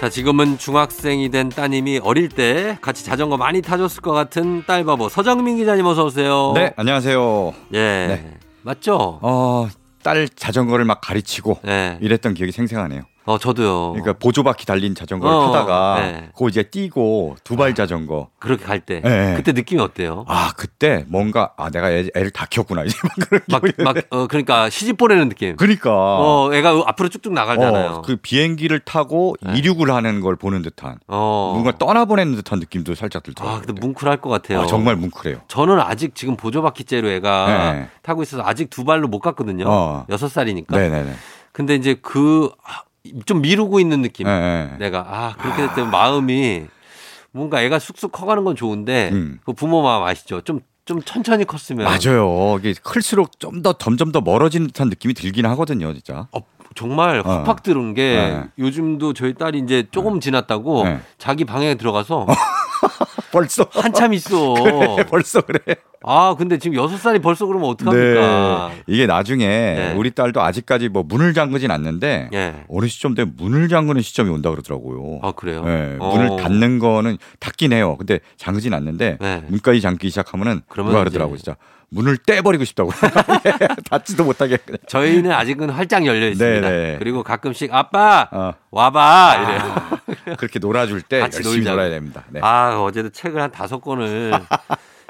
자, 지금은 중학생이 된 따님이 어릴 때 같이 자전거 많이 타줬을 것 같은 딸바보 서정민 기자님 어서 오세요. 네, 안녕하세요. 예. 네. 맞죠? 어, 딸 자전거를 막 가르치고 네. 이랬던 기억이 생생하네요. 어, 저도요. 그러니까 보조바퀴 달린 자전거를 어, 타다가 네. 그거 이제 뛰고 두발 자전거. 그렇게 갈 때. 네. 그때 느낌이 어때요? 아, 그때 뭔가 아, 내가 애, 애를 다 키웠구나. 이제 막 그런 막, 기분이 막, 어, 그러니까 시집 보내는 느낌. 그러니까 어, 애가 앞으로 쭉쭉 나가잖아요. 어, 그 비행기를 타고 네. 이륙을 하는 걸 보는 듯한 어. 뭔가 떠나보내는 듯한 느낌도 살짝 들더라고요. 아, 근데 뭉클할 것 같아요. 아, 정말 뭉클해요. 저는 아직 지금 보조바퀴째로 애가 네. 타고 있어서 아직 두 발로 못 갔거든요. 어. 여섯 살이니까. 네네네. 근데 이제 그, 좀 미루고 있는 느낌. 네, 네. 내가, 아, 그렇게 됐을 때 마음이 뭔가 애가 쑥쑥 커가는 건 좋은데 음. 그 부모 마음 아시죠? 좀좀 천천히 컸으면. 맞아요. 이게 클수록 좀 더 점점 더 멀어지는 듯한 느낌이 들긴 하거든요, 진짜. 어, 정말 어. 훅팍 들은 게 네. 요즘도 저희 딸이 이제 조금 지났다고 네. 자기 방에 들어가서 벌써 한참 있어. 그래, 벌써 그래. 아, 근데 지금 여섯 살이 벌써 그러면 어떡합니까? 네. 이게 나중에 네. 우리 딸도 아직까지 뭐 문을 잠그진 않는데 예. 어느 시점 되면 문을 잠그는 시점이 온다 그러더라고요. 아, 그래요? 네, 어. 문을 닫는 거는 닫긴 해요. 근데 잠그진 않는데 네. 문까지 잠기 시작하면은 그러면 누가 그러더라고 진짜 문을 떼버리고 싶다고 닫지도 못하게. 저희는 아직은 활짝 열려 있습니다. 네, 네. 그리고 가끔씩 아빠 어, 와봐 이래요. 그렇게 놀아줄 때 열심히 놀자고. 놀아야 됩니다. 네. 아 어제도 책을 한 다섯 권을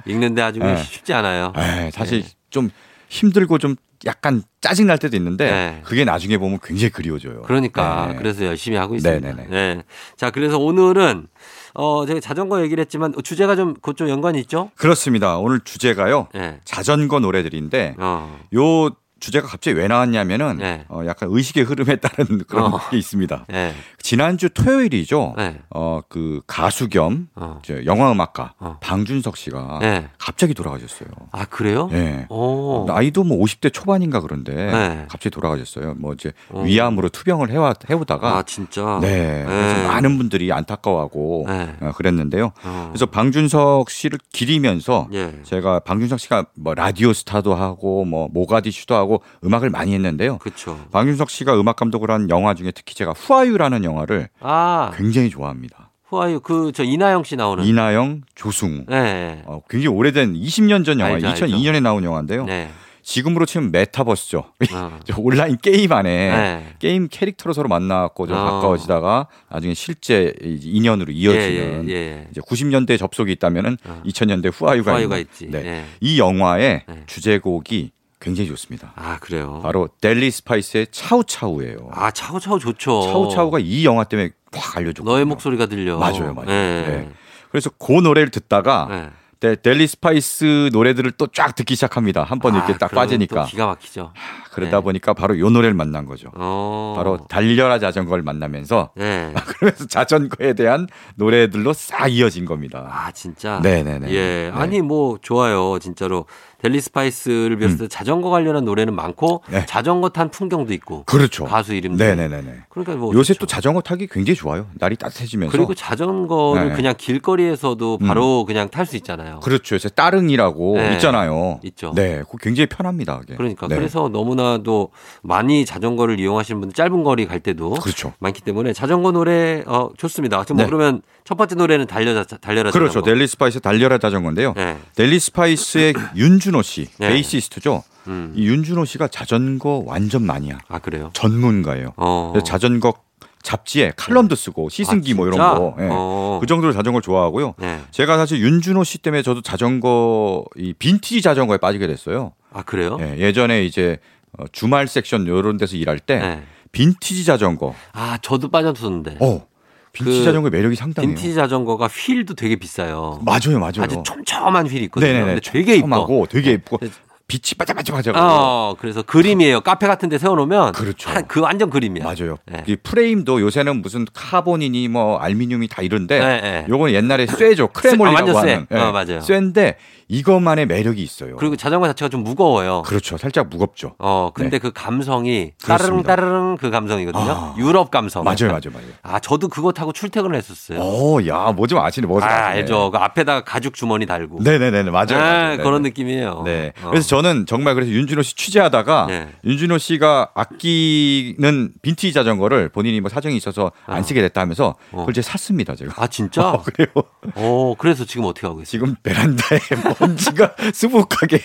읽는데 아주 네. 쉽지 않아요. 에이, 사실 좀 힘들고 좀 약간 짜증 날 때도 있는데 네. 그게 나중에 보면 굉장히 그리워져요. 그러니까 네. 그래서 열심히 하고 있습니다. 네네네. 네. 자 그래서 오늘은 어 제가 자전거 얘기를 했지만 주제가 좀 그쪽 연관이 있죠? 그렇습니다. 오늘 주제가요. 네. 자전거 노래들인데 어. 요 주제가 갑자기 왜 나왔냐면은 네. 어, 약간 의식의 흐름에 따른 그런 어. 게 있습니다. 네. 지난주 토요일이죠. 네. 어, 그 가수 겸 어. 저 영화 음악가 어. 방준석 씨가 네. 갑자기 돌아가셨어요. 아 그래요? 예. 오. 나이도 뭐 50대 초반인가 그런데 네. 갑자기 돌아가셨어요. 뭐 이제 어. 위암으로 투병을 해와 해오다가 아 진짜. 네. 그래서 네. 많은 분들이 안타까워하고 네. 어, 그랬는데요. 어. 그래서 방준석 씨를 기리면서 예. 제가 방준석 씨가 뭐 라디오 스타도 하고 뭐 모가디슈도 하고 음악을 많이 했는데요. 그렇죠. 방준석 씨가 음악 감독을 한 영화 중에 특히 제가 후아유라는 영화를 아 굉장히 좋아합니다. 후아유 그 저 이나영 씨 나오는. 이나영, 조승우. 네. 어, 굉장히 오래된 20년 전 영화, 알죠, 알죠. 2002년에 나온 영화인데요. 네. 지금으로 치면 메타버스죠. 어. 저 온라인 게임 안에 네. 게임 캐릭터로 서로 만나고 좀 어. 가까워지다가 나중에 실제 이 인연으로 이어지는 예, 예, 예. 이제 90년대 접속이 있다면은 어. 2000년대 후아유가, 후아유가 있는. 있지. 네. 예. 이 영화의 네. 주제곡이 굉장히 좋습니다. 아 그래요. 바로 델리 스파이스의 차우차우예요. 아 차우차우 좋죠. 차우차우가 이 영화 때문에 확 알려졌거든요. 너의 목소리가 들려. 맞아요, 맞아요. 네. 네. 그래서 그 노래를 듣다가 네. 데- 델리 스파이스 노래들을 또 쫙 듣기 시작합니다. 한 번 이렇게 아, 딱 빠지니까. 또 기가 막히죠. 그러다 네. 보니까 바로 요 노래를 만난 거죠. 어. 바로 달려라 자전거를 만나면서 네. 그러면서 자전거에 대한 노래들로 싹 이어진 겁니다. 아 진짜. 네 네 네. 예. 네. 아니 뭐 좋아요. 진짜로 델리 스파이스를 비롯해서 자전거 관련한 노래는 많고 음. 네. 자전거 탄 풍경도 있고 그렇죠. 가수 이름도. 네네네네. 그러니까 뭐 요새 좋죠. 또 자전거 타기 굉장히 좋아요. 날이 따뜻해지면서. 그리고 자전거를 네. 그냥 길거리에서도 바로 그냥 탈 수 있잖아요. 그렇죠. 요새 따릉이라고 네. 있잖아요. 있죠. 네, 굉장히 편합니다. 그게. 그러니까 네. 그래서 너무나도 많이 자전거를 이용하시는 분들 짧은 거리 갈 때도 그렇죠. 많기 때문에 자전거 노래 어 좋습니다. 뭐 네. 그러면 첫 번째 노래는 달려 달려라 그렇죠. 자전거. 델리 스파이스 달려라 자전거인데요. 네. 델리 스파이스의 윤준호 씨, 네. 베이시스트죠. 음. 이 윤준호 씨가 자전거 완전 마니아, 아 그래요. 전문가예요. 어. 자전거 잡지에 칼럼도 쓰고 시승기 아, 뭐 이런? 거. 예. 어. 그 정도로 자전거를 좋아하고요. 네. 제가 사실 윤준호 씨 때문에 저도 자전거 이 빈티지 자전거에 빠지게 됐어요. 아 그래요? 예, 예전에 이제 어, 주말 섹션 이런 데서 일할 때 네. 빈티지 자전거. 아 저도 빠졌었는데. 어. 빈티지 그 자전거 매력이 상당해요. 빈티지 자전거가 휠도 되게 비싸요. 맞아요, 맞아요. 아주 촘촘한 휠이 있거든요. 네네네. 근데 되게 이뻐. 촘촘하고 되게 예쁘고 네. 빛이 반짝반짝하고. 어, 그래서 그림이에요. 카페 같은 데 세워놓으면. 그렇죠. 한- 그 완전 그림이야. 맞아요. 네. 이 프레임도 요새는 무슨 카본이니 뭐 알루미늄이 다 이런데 네, 네. 요건 옛날에 쇠죠. 크레몰이라고 완전 쇠. 하는. 예, 어, 맞아요. 쇠인데 이것만의 매력이 있어요. 그리고 자전거 자체가 좀 무거워요. 그렇죠. 살짝 무겁죠. 어, 근데 네. 그 감성이 따르릉. 따르릉 그 감성이거든요. 아. 유럽 감성. 맞아요, 맞아요, 맞아요. 아, 저도 그거 타고 출퇴근을 했었어요. 오, 야, 뭐 좀 아시네, 뭐 아, 좀 아시네. 알죠. 그 앞에다가 가죽 주머니 달고. 네 네 네, 맞아요. 아, 맞아요. 네, 그런 네. 느낌이에요. 네. 어. 그래서 저는 정말 그래서 윤준호 씨 취재하다가 네. 윤준호 씨가 아끼는 빈티지 자전거를 본인이 뭐 사정이 있어서 안 어. 쓰게 됐다 하면서 어. 그걸 제가 샀습니다, 제가. 아, 진짜? 어, 그래요. 어, 그래서 지금 어떻게 하고 있어요? 지금 베란다에 먼지가 수북하게.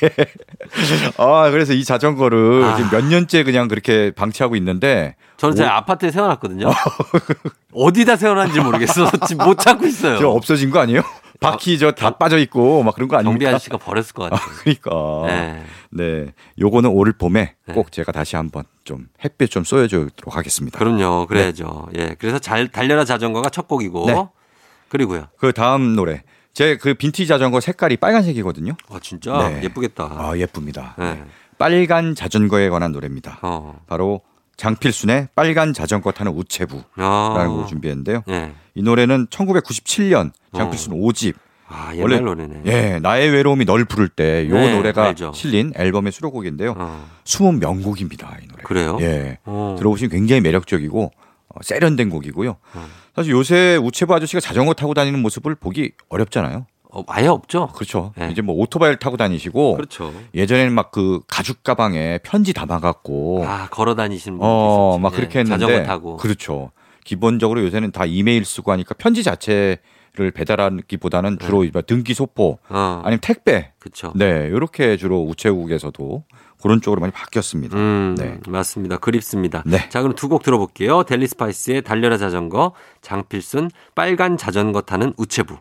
아, 그래서 이 자전거를 아. 지금 몇 년째 그냥 그렇게 방치하고 있는데. 저는 제 오- 아파트에 세워놨거든요. 어디다 세워놨는지 모르겠어. 지금 못 찾고 있어요. 저 없어진 거 아니에요? 바퀴 저 다 빠져 있고 막 그런 거 아닙니까? 아저씨가 버렸을 것 같아요. 그러니까. 네. 네. 요거는 올 봄에 네. 꼭 제가 다시 한번 좀 햇빛 좀 쏘여 주도록 하겠습니다. 그럼요. 그래야죠. 예. 그래서 잘 달려라 자전거가 첫 곡이고. 네. 그리고요. 그 다음 노래. 제 그 빈티지 자전거 색깔이 빨간색이거든요. 아, 진짜 네. 예쁘겠다. 아, 예쁩니다. 네. 네. 빨간 자전거에 관한 노래입니다. 어. 바로 장필순의 빨간 자전거 타는 우체부라는 아. 곡을 준비했는데요. 예. 이 노래는 1997년 장필순 오 5집 아, 옛날 원래- 노래네. 예, 나의 외로움이 널 부를 때요 네, 노래가 알죠. 실린 앨범의 수록곡인데요. 어, 숨은 명곡입니다, 이 노래. 그래요? 예. 어. 들어보시면 굉장히 매력적이고 어, 세련된 곡이고요. 어. 사실 요새 우체부 아저씨가 자전거 타고 다니는 모습을 보기 어렵잖아요. 어, 아예 없죠. 그렇죠. 네. 이제 뭐 오토바이를 타고 다니시고 그렇죠. 예전에는 막 그 가죽 가방에 편지 담아갖고 아, 걸어 다니시는 분들 어. 막 예, 그렇게 했는데 자전거 타고. 그렇죠. 기본적으로 요새는 다 이메일 쓰고 하니까 편지 자체 를 배달하기보다는 주로 등기 소포 네. 어. 아니면 택배 그렇죠. 네 이렇게 주로 우체국에서도 그런 쪽으로 많이 바뀌었습니다. 음, 네. 맞습니다. 그립습니다. 네. 자, 그럼 두 곡 들어볼게요. 델리 스파이스의 달려라 자전거, 장필순 빨간 자전거 타는 우체부.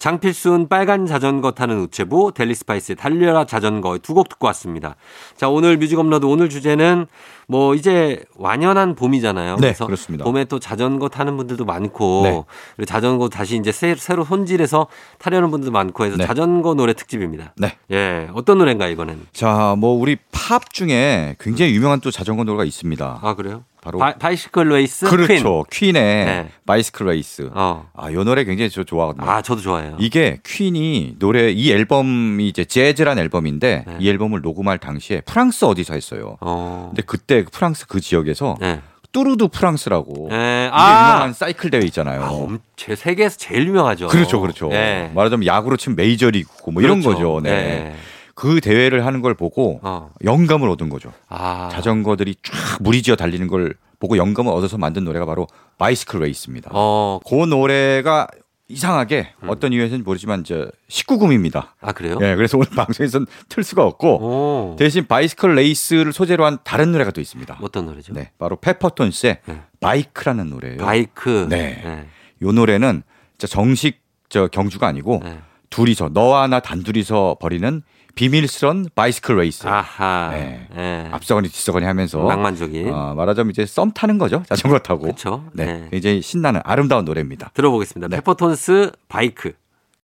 장필순 빨간 자전거 타는 우체부, 델리 스파이스의 달려라 자전거 두 곡 듣고 왔습니다. 자, 오늘 뮤직 업로드 오늘 주제는 뭐 이제 완연한 봄이잖아요. 네, 그래서 그렇습니다. 봄에 또 자전거 타는 분들도 많고 네. 그리고 자전거 다시 이제 새, 새로 손질해서 타려는 분들도 많고 해서 네. 자전거 노래 특집입니다. 네. 예, 어떤 노래인가 이거는? 자, 뭐 우리 팝 중에 굉장히 유명한 또 자전거 노래가 있습니다. 아 그래요? 바로 바, Bicycle Race 퀸. 그렇죠. 퀸 의 네. Bicycle Race. 어. 아, 요 노래 굉장히 저 좋아하거든요. 아 저도 좋아해요. 이게 퀸이 노래 이 앨범이 이제 재즈란 앨범인데 네. 이 앨범을 녹음할 당시에 프랑스 어디서 했어요. 어. 근데 그때 그 프랑스 그 지역에서 네. 뚜르 드 프랑스라고 네. 이게 아. 유명한 사이클 대회 있잖아요. 아, 엄- 제 세계에서 제일 유명하죠. 그렇죠, 그렇죠. 네. 말하자면 야구로 치면 메이저리그 뭐 이런 그렇죠. 거죠. 네. 네. 그 대회를 하는 걸 보고 어. 영감을 얻은 거죠. 아. 자전거들이 쫙 무리지어 달리는 걸 보고 영감을 얻어서 만든 노래가 바로 Bicycle Race입니다. 어. 그 노래가 이상하게 어떤 이유에선지는 모르지만 저 19금입니다. 아 그래요? 예, 그래서 오늘 방송에서는 틀 수가 없고 오. 대신 Bicycle Race를 소재로 한 다른 노래가 또 있습니다. 어떤 노래죠? 네, 바로 페퍼톤스의 네. 바이크라는 노래예요. 바이크. 네. 네. 요 노래는 정식 저 경주가 아니고 네. 둘이서 너와 나 단둘이서 벌이는 비밀스런 bicycle race. 아하. 네. 네. 앞서거니 뒤서거니 하면서 낭만적인. 어, 말하자면 이제 썸 타는 거죠. 자전거 타고. 그렇죠. 네. 네. 굉장히 신나는 아름다운 노래입니다. 들어보겠습니다. 네. 페퍼톤스 바이크.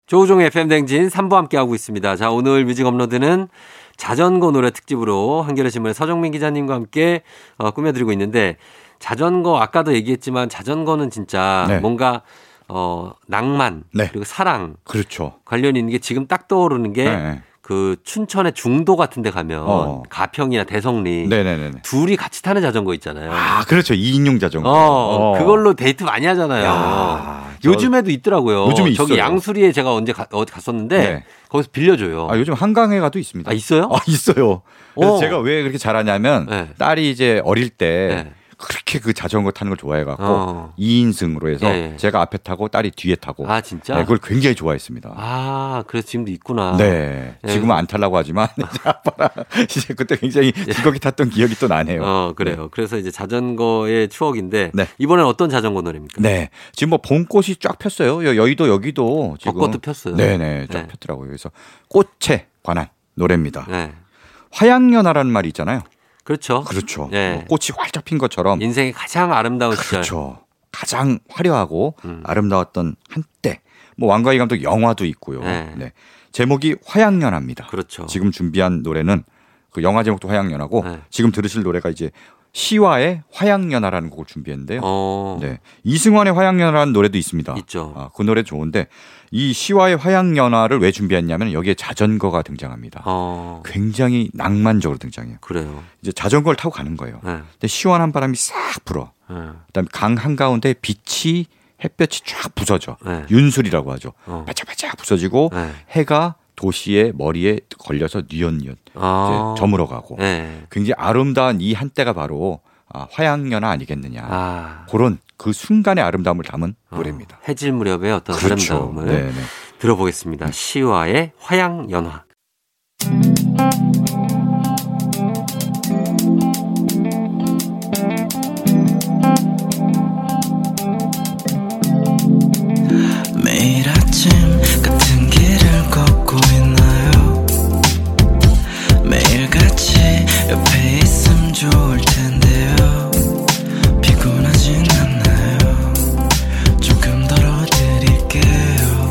조우종의 FM 댕진 3부 함께하고 있습니다. 자, 오늘 뮤직 업로드는 자전거 노래 특집으로 한겨레 신문의 서정민 기자님과 함께 어, 꾸며드리고 있는데 자전거 아까도 얘기했지만 자전거는 진짜 네. 뭔가 어, 낭만 네. 그리고 사랑 그렇죠. 관련 있는 게 지금 딱 떠오르는 게 네. 그 춘천의 중도 같은 데 가면 어. 가평이나 대성리 네네네. 둘이 같이 타는 자전거 있잖아요. 아, 그렇죠. 2인용 자전거. 어, 어. 그걸로 데이트 많이 하잖아요. 야, 저- 요즘에도 있더라고요. 요즘에 저기 있어요. 양수리에 제가 언제 가, 어디 갔었는데 네. 거기서 빌려줘요. 아, 요즘 한강에 가도 있습니다. 아, 있어요? 아, 있어요. 그래서 어. 제가 왜 그렇게 잘하냐면 네. 딸이 이제 어릴 때 네. 그렇게 그 자전거 타는 걸 좋아해갖고 어. 2인승으로 해서 예, 예. 제가 앞에 타고 딸이 뒤에 타고 아 진짜? 네, 그걸 굉장히 좋아했습니다. 아 그래서 지금도 있구나. 네. 예. 지금은 안 타려고 하지만 이제 아빠랑 이제 그때 굉장히 즐겁게 탔던 기억이 또 나네요. 어 그래요. 그래서 이제 자전거의 추억인데 네. 이번엔 어떤 자전거 노래입니까? 네. 지금 뭐 봄꽃이 쫙 폈어요. 여- 여의도 여기도 지금 벚꽃도 폈어요. 네네. 쫙 네. 폈더라고요. 그래서 꽃에 관한 노래입니다. 네. 화양연화라는 말이 있잖아요. 그렇죠. 그렇죠. 네. 뭐 꽃이 활짝 핀 것처럼 인생의 가장 아름다운 시절. 그렇죠. 가장 화려하고 음. 아름다웠던 한때. 뭐 왕가희 감독 영화도 있고요. 네. 네. 제목이 화양연화입니다. 그렇죠. 지금 준비한 노래는 그 영화 제목도 화양연화고 네. 지금 들으실 노래가 이제 시와의 화양연화라는 곡을 준비했는데요. 어 네. 이승환의 화양연화라는 노래도 있습니다. 있죠. 아, 그 노래 좋은데 이 시와의 화양연화를 왜 준비했냐면 여기에 자전거가 등장합니다. 어 굉장히 낭만적으로 등장해요. 그래요. 이제 자전거를 타고 가는 거예요. 네. 근데 시원한 바람이 싹 불어. 네. 그다음에 강 한가운데 빛이 햇볕이 쫙 부서져. 네. 윤술이라고 하죠. 어. 바짝바짝 부서지고 네. 해가 도시의 머리에 걸려서 뉘엿뉘엿 아. 저물어가고 네. 굉장히 아름다운 이 한때가 바로 아, 화양연화 아니겠느냐. 아. 그런 그 순간의 아름다움을 담은 어, 노래입니다. 해질 무렵의 어떤 그렇죠. 아름다움을 네네. 들어보겠습니다. 시와의 화양 연화. 매일 아침 좋을 텐데요. 피곤하진 않나요? 조금 덜어드릴게요.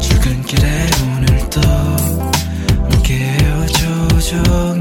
출근길에 오늘도 함께해요 조조.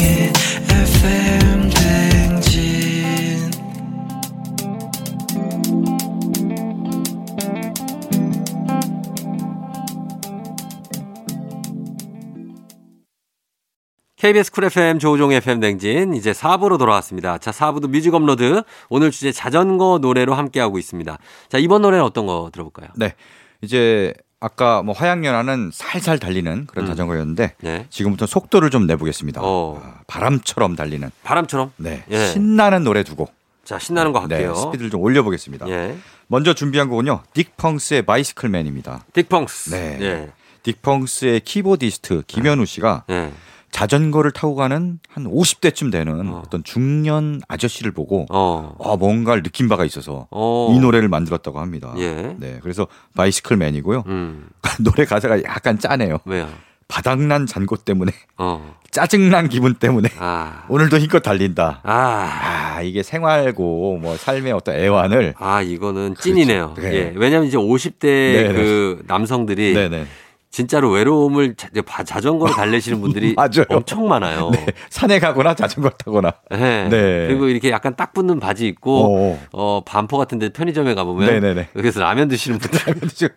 KBS 쿨 FM 조우종 FM 댕진 이제 4부로 돌아왔습니다. 자, 4부도 뮤직 업로드 오늘 주제 자전거 노래로 함께하고 있습니다. 자, 이번 노래는 어떤 거 들어볼까요? 네. 이제 아까 뭐 화양연화는 살살 달리는 그런 음. 자전거였는데 네. 지금부터 속도를 좀 내보겠습니다. 어. 아, 바람처럼 달리는 바람처럼. 네. 예. 신나는 노래 두 곡. 자, 신나는 거 네. 할게요. 스피드를 좀 올려보겠습니다. 예. 먼저 준비한 곡은요. 딕펑스의 Bicycle Man입니다. 딕펑스. 네. 예. 딕펑스의 키보디스트 김현우 씨가 예. 자전거를 타고 가는 한 50대쯤 되는 어. 어. 떤 중년 아저씨를 보고 어. 아, 뭔가를 느낀 바가 있어서 어. 이 노래를 만들었다고 합니다. 예. 네, 그래서 바이시클 맨이고요. 음. 노래 가사가 약간 짜네요. 왜요? 바닥난 잔고 때문에 어. 짜증난 기분 때문에 아. 오늘도 힘껏 달린다. 아. 아 이게 생활고 뭐 삶의 어떤 애환을 아, 이거는 찐이네요. 네. 예. 왜냐면 이제 50대 네네. 그 남성들이 네네 진짜로 외로움을 자, 바- 자전거로 달래시는 분들이. 엄청 많아요. 네, 산에 가거나 자전거 타거나 네. 네. 그리고 이렇게 약간 딱 붙는 바지 입고 어, 어 반포 같은 데 편의점에 가보면 네네네. 여기서 라면 드시는 분들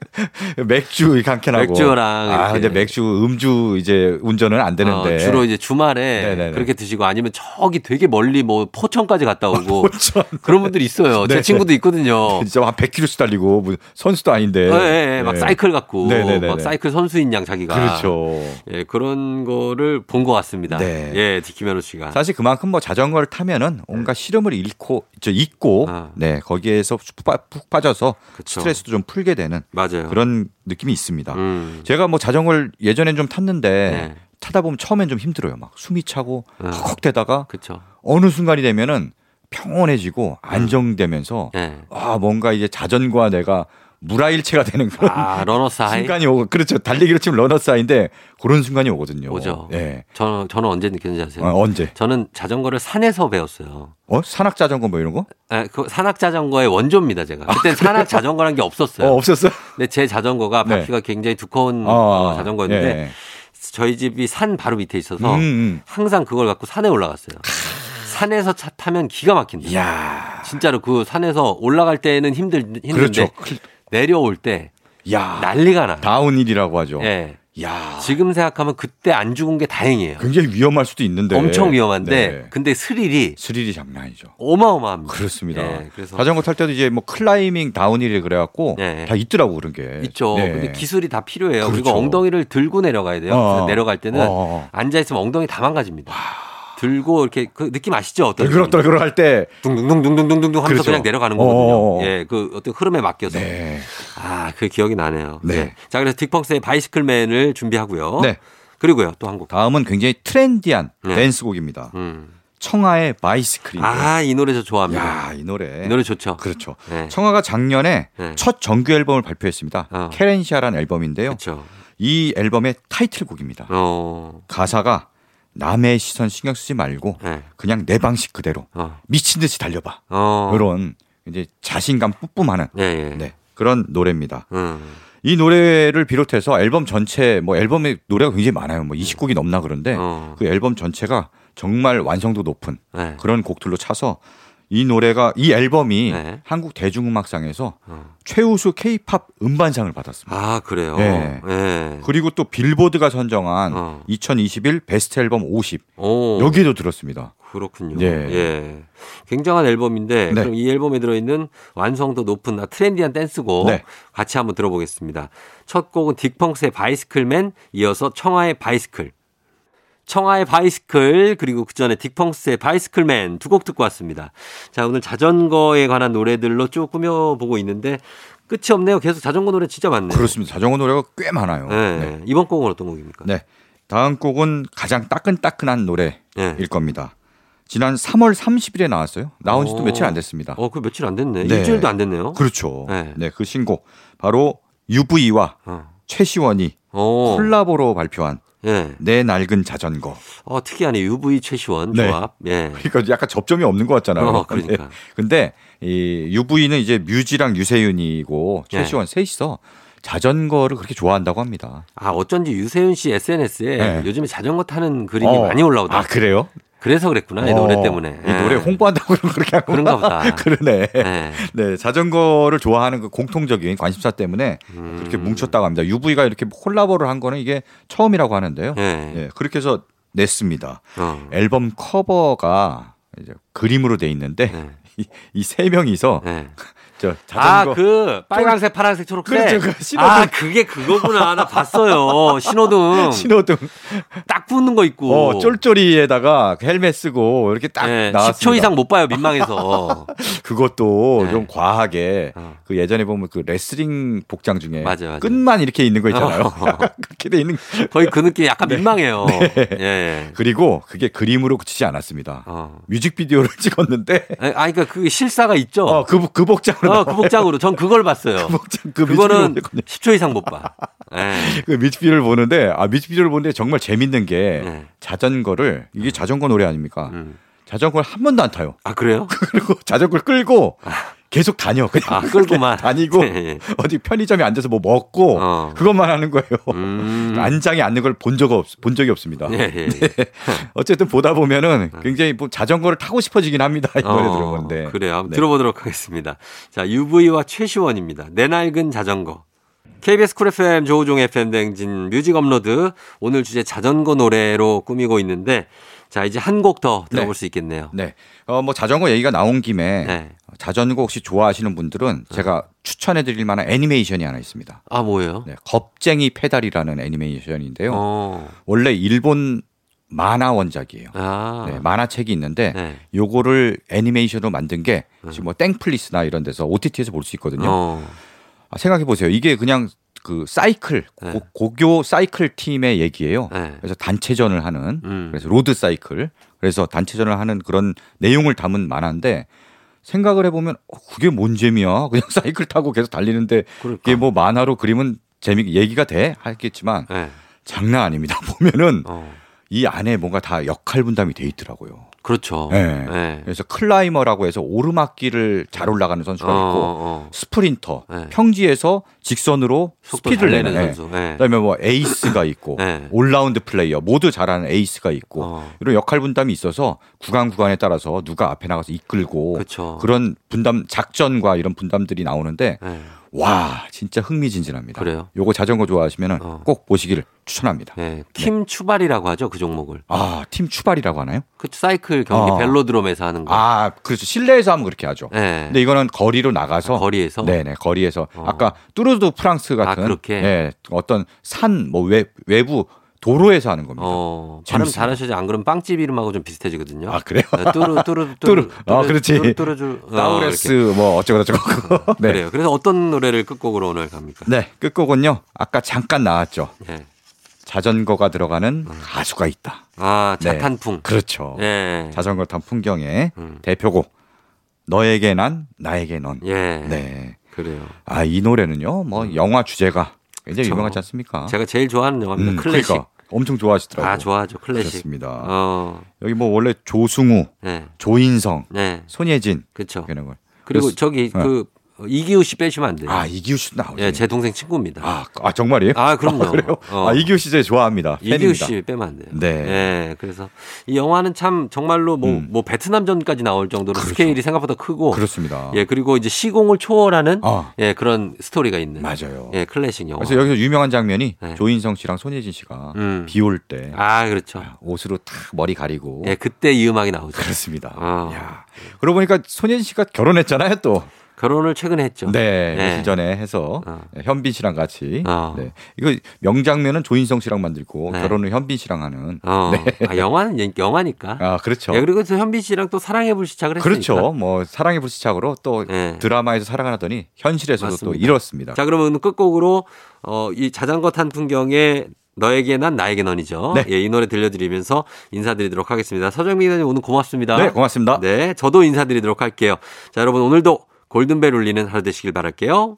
맥주 이렇게 한 캔하고 맥주랑 아. 근데 맥주 음주 이제 운전은 안 되는데 어, 주로 이제 주말에 네네네. 그렇게 드시고 아니면 저기 되게 멀리 뭐 포천까지 갔다 오고 포천. 그런 분들이 있어요. 제 네. 친구도 있거든요. 진짜 한 100km씩 달리고 무슨 선수도 아닌데 예, 예, 예. 막 네. 사이클 갖고. 막 사이클 선 수인 양 자기가 그렇죠. 예, 그런 거를 본 것 같습니다. 네. 예, 디키메로 씨가. 사실 그만큼 뭐 자전거를 타면은 온갖 시름을 잃고 저 잊고 아. 네 거기에서 푹, 빠- 빠져서 그쵸. 스트레스도 좀 풀게 되는 맞아요. 그런 느낌이 있습니다. 음. 제가 뭐 자전거를 예전엔 좀 탔는데 네. 타다 보면 처음엔 좀 힘들어요. 막 숨이 차고 어. 헉헉대다가 그렇죠. 어느 순간이 되면은 평온해지고 안정되면서 예. 아 뭔가 이제 자전거와 내가 물아일체가 되는 그런 아, runner's high. 순간이 오고 그렇죠 달리기로 치면 runner's high인데 그런 순간이 오거든요. 오죠. 예. 저는 저는 언제 느꼈는지 아세요? 어, 언제? 저는 자전거를 산에서 배웠어요. 어 산악 자전거 뭐 이런 거? 예, 그 산악 자전거의 원조입니다, 제가. 그때 산악 자전거란 게 없었어요. 어 없었어? 근데 제 자전거가 네. 바퀴가 굉장히 두꺼운 어, 어, 자전거였는데 예. 저희 집이 산 바로 밑에 있어서 음, 음. 항상 그걸 갖고 산에 올라갔어요. 산에서 차 타면 기가 막힌다. 야 진짜로 그 산에서 올라갈 때는 힘들 힘든데 그렇죠. 내려올 때 야 난리가 나. downhill이라고 하죠. 예. 야 지금 생각하면 그때 안 죽은 게 다행이에요. 굉장히 위험할 수도 있는데 엄청 위험한데 네. 근데 스릴이 스릴이 장난 아니죠. 어마어마합니다. 그렇습니다. 예, 그래서 자전거 탈 때도 이제 뭐 climbing downhill이 그래 갖고 네. 다 있더라고 그런 게 있죠. 네. 근데 기술이 다 필요해요. 그리고 그렇죠. 엉덩이를 들고 내려가야 돼요. 어. 내려갈 때는 어, 어. 앉아 있으면 엉덩이 다 망가집니다. 들고 이렇게 그 느낌 아시죠? 어떤 덜그럭덜그럭 할 때 둥둥둥둥둥둥둥 하면서 그렇죠. 그냥 내려가는. 거거든요. 예, 그 어떤 흐름에 맡겨서. 네. 아, 그 기억이 나네요. 네. 네. 자, 그래서 딕펑스의 Bicycle Man을 준비하고요. 네. 그리고요, 또 한 곡. 다음은 굉장히 trendy한 네. 댄스곡입니다. 음. 청하의 바이스크림. 아, 이 노래 저 좋아합니다. 야, 이 노래. 이 노래 좋죠. 그렇죠. 네. 청하가 작년에 네. 첫 정규 앨범을 발표했습니다. 어. 케렌시아라는 앨범인데요. 그렇죠. 이 앨범의 타이틀곡입니다. 어. 가사가 남의 시선 신경 쓰지 말고 네. 그냥 내 방식 그대로 어. 미친 듯이 달려봐. 어. 이런 이제 자신감 뿜뿜하는 예, 예. 네, 그런 노래입니다. 음. 이 노래를 비롯해서 앨범 전체 뭐 앨범에 노래가 굉장히 많아요. 뭐 20곡이 넘나 그런데 어. 그 앨범 전체가 정말 완성도 높은 네. 그런 곡들로 차서 이 노래가 이 앨범이 네. 한국 대중음악상에서 어. 최우수 K-팝 음반상을 받았습니다. 아, 그래요. 네. 예. 그리고 또 빌보드가 선정한 어. 2021 베스트 앨범 50 오. 여기도 들었습니다. 그렇군요. 네. 예. 굉장한 앨범인데 네. 그럼 이 앨범에 들어 있는 완성도 높은 아, trendy한 댄스곡 네. 같이 한번 들어보겠습니다. 첫 곡은 딕펑스의 Bicycle Man 이어서 청하의 Bicycle. 청하의 Bicycle 그리고 그 전에 딕펑스의 Bicycle Man 두 곡 듣고 왔습니다. 자 오늘 자전거에 관한 노래들로 쭉 꾸며보고 있는데 끝이 없네요. 계속 자전거 노래 진짜 많네요. 그렇습니다. 자전거 노래가 꽤 많아요. 네. 네. 이번 곡은 어떤 곡입니까? 네. 다음 곡은 가장 따끈따끈한 노래일 네. 겁니다. 지난 3월 30일에 나왔어요. 나온 지도 오. 며칠 안 됐습니다. 어, 그 며칠 안 됐네. 네. 일주일도 안 됐네요. 그렇죠. 네. 네. 그 신곡 바로 UV와 어. 최시원이 어. 콜라보로 발표한 예. 내 낡은 자전거. 어, 특이하네. UV 최시원 네. 조합. 예. 그러니까 약간 접점이 없는 것 같잖아요. 어, 그러니까. 네. 근데 이 UV는 이제 뮤지랑 유세윤이고 네. 최시원 셋이서 자전거를 그렇게 좋아한다고 합니다. 아, 어쩐지 유세윤 씨 SNS에 네. 요즘에 자전거 타는 그림이 어. 많이 올라오더라고요. 아 그래요? 그래서 그랬구나. 이 노래 때문에. 이 노래 예. 홍보한다고 그렇게 하는 그런가 보다. 그러네. 예. 네, 자전거를 좋아하는 그 공통적인 관심사 때문에 그렇게 뭉쳤다고 합니다. UV가 이렇게 콜라보를 한 거는 이게 처음이라고 하는데요. 음. 예. 네, 그렇게 해서 냈습니다. 어. 앨범 커버가 이제 그림으로 돼 있는데 네. 이세 명이서 네. 저 아, 자전거 그 빨간색, 파란색, 초록색. 그렇죠, 그 신호등. 아, 그게 그거구나. 나 봤어요. 신호등. 신호등 딱 붙는 거 있고. 어, 쫄쫄이에다가 헬멧 쓰고 이렇게 딱 네, 나왔습니다. 10초 이상 못 봐요, 민망해서. 그것도 네. 좀 과하게 어. 그 예전에 보면 그 레슬링 복장 중에 맞아, 맞아. 끝만 이렇게 있는 거 있잖아요. 어. 그렇게 돼 있는 거의 그 느낌 약간 네. 민망해요. 예. 그리고 그게 그림으로 그치지 않았습니다. 어. 뮤직비디오를 찍었는데 아, 아니, 그러니까 그 실사가 있죠. 어, 그, 그 복장으로 어, 그 복장으로. 전 그걸 봤어요. 그 복장 그 그거는 뮤직비디오를 10초 이상 못 봐. 예. 그 뮤직비디오를 보는데 아 뮤직비디오를 보는데 정말 재밌는 게 네. 자전거를 이게 자전거 노래 아닙니까? 음. 자전거를 한 번도 안 타요. 아, 그래요? 그리고 자전거를 끌고 계속 다녀. 그냥 아, 끌고만. 다니고 예. 어디 편의점에 앉아서 뭐 먹고 어. 그것만 하는 거예요. 음. 안장에 앉는 걸 본 적 없, 본 적이 없습니다. 예, 예. 어쨌든 보다 보면은 굉장히 뭐 자전거를 타고 싶어지긴 합니다. 이 노래 어, 들어보는데. 그래요. 네. 들어보도록 하겠습니다. 자, UV와 최시원입니다. 내 낡은 자전거. KBS 쿨 FM 조우종 FM 댕진 뮤직 업로드 오늘 주제 자전거 노래로 꾸미고 있는데 자 이제 한 곡 더 들어볼 네. 수 있겠네요. 네. 어, 뭐 자전거 얘기가 나온 김에 네. 자전거 혹시 좋아하시는 분들은 제가 추천해 드릴 만한 애니메이션이 하나 있습니다. 아 뭐예요? 네. 겁쟁이 페달이라는 애니메이션인데요. 어. 원래 일본 만화 원작이에요. 아. 네, 만화책이 있는데 네. 요거를 애니메이션으로 만든 게 지금 뭐 땡플리스나 이런 데서 OTT에서 볼 수 있거든요. 어. 아, 생각해 보세요. 이게 그냥 그 사이클 네. 고, 교 사이클 팀의 얘기예요. 네. 그래서 단체전을 하는 음. 그래서 road 사이클 그래서 단체전을 하는 그런 내용을 담은 만화인데 생각을 해보면 어, 그게 뭔 재미야? 그냥 사이클 타고 계속 달리는데 그러니까. 그게 뭐 만화로 그리면 재미 얘기가 돼 하겠지만 네. 장난 아닙니다. 보면은 어. 이 안에 뭔가 다 역할 분담이 돼 있더라고요. 그렇죠. 네. 네. 그래서 climber라고 해서 오르막길을 잘 올라가는 선수가 어, 있고 어. 스프린터 네. 평지에서 직선으로 스피드를 잘 내는. 선수. 네. 그다음에 뭐 에이스가 있고 네. all-round player 모두 잘하는 에이스가 있고 어. 이런 역할 분담이 있어서 구간 구간에 따라서 누가 앞에 나가서 이끌고 그렇죠. 런 분담 작전과 이런 분담들이 나오는데 네. 와 진짜 흥미진진합니다. 그래요? 요거 자전거 좋아하시면 어. 꼭 보시기를 추천합니다. 네. 팀 추발이라고 하죠 그 종목을. 아팀 추발이라고 하나요? 그 사이클 경기 어. 벨로드롬에서 하는 거. 아 그렇죠 실내에서 하면 그렇게 하죠. 네. 근데 이거는 거리로 나가서 아, 거리에서? 네네 거리에서 어. 아까 뚜르드 프랑스 같은 아, 그렇게? 예, 어떤 산 뭐 외부 도로에서 하는 겁니다. 어, 발음. 잘하셔야지 안 그러면 빵집 이름하고 좀 비슷해지거든요. 아 그래요? 네, 뚜루 뚜루 뚜루. 아, 그렇지. 뚜루 뚜루 어. 뭐 어쩌고 저쩌고. 네. 그래요. 그래서 어떤 노래를 끝곡으로 오늘 갑니까? 네 끝곡은요. 아까 잠깐 나왔죠. 예. 자전거가 들어가는 가수가 있다. 아 네. 자탄풍. 그렇죠. 예. 자전거 탄 풍경의 음. 대표곡 너에게 난 나에게 넌. 예. 네. 그래요. 아 이 노래는요. 뭐 영화 주제가 굉장히 그렇죠. 유명하지 않습니까? 제가 제일 좋아하는 영화입니다. 음, 클래식. 그러니까 엄청 좋아하시더라고요. 아 좋아하죠. 클래식. 그렇습니다. 어. 여기 뭐 원래 조승우, 네. 조인성, 네. 손예진 그렇죠. 이런 걸. 그리고 그래서- 저기 네. 그 이기우 씨 빼시면 안 돼요. 아 이기우 씨도 나오죠. 예, 제 동생 친구입니다. 아, 아 정말이에요? 아, 그럼요. 아, 그래요? 어. 아 이기우 씨 제 좋아합니다. 이기우 팬입니다. 씨 빼면 안 돼요. 네. 예, 그래서 이 영화는 참 정말로 뭐, 음. 뭐 베트남전까지 나올 정도로 그렇죠. 스케일이 생각보다 크고 그렇습니다. 예, 그리고 이제 시공을 초월하는 아. 예, 그런 스토리가 있는 맞아요. 예, 클래식 영화. 그래서 여기서 유명한 장면이 네. 조인성 씨랑 손예진 씨가 음. 비올 때 아, 그렇죠. 옷으로 탁 머리 가리고 예, 그때 이 음악이 나오죠. 그렇습니다. 아. 야. 그러고 보니까 손예진 씨가 결혼했잖아요, 또. 결혼을 최근에 했죠. 네, 네. 며칠 전에 해서 어. 현빈 씨랑 같이. 어. 네. 이거 명장면은 조인성 씨랑 만들고 네. 결혼은 현빈 씨랑 하는. 어. 아, 영화는 영- 영화니까. 아, 그렇죠. 예, 그리고 또 현빈 씨랑 또 사랑해 불시착을 했으니까. 그렇죠. 뭐 사랑의 불시착으로 또 네. 드라마에서 사랑하더니 현실에서도 또 맞습니다. 이뤘습니다. 자, 그러면 끝곡으로 어, 이 자전거 탄 풍경에 너에게 난 나에게 넌이죠. 네. 예, 이 노래 들려드리면서 인사드리도록 하겠습니다. 서정민 기자님 오늘 고맙습니다. 네, 고맙습니다. 네, 저도 인사드리도록 할게요. 자, 여러분 오늘도 골든벨 울리는 하루 되시길 바랄게요.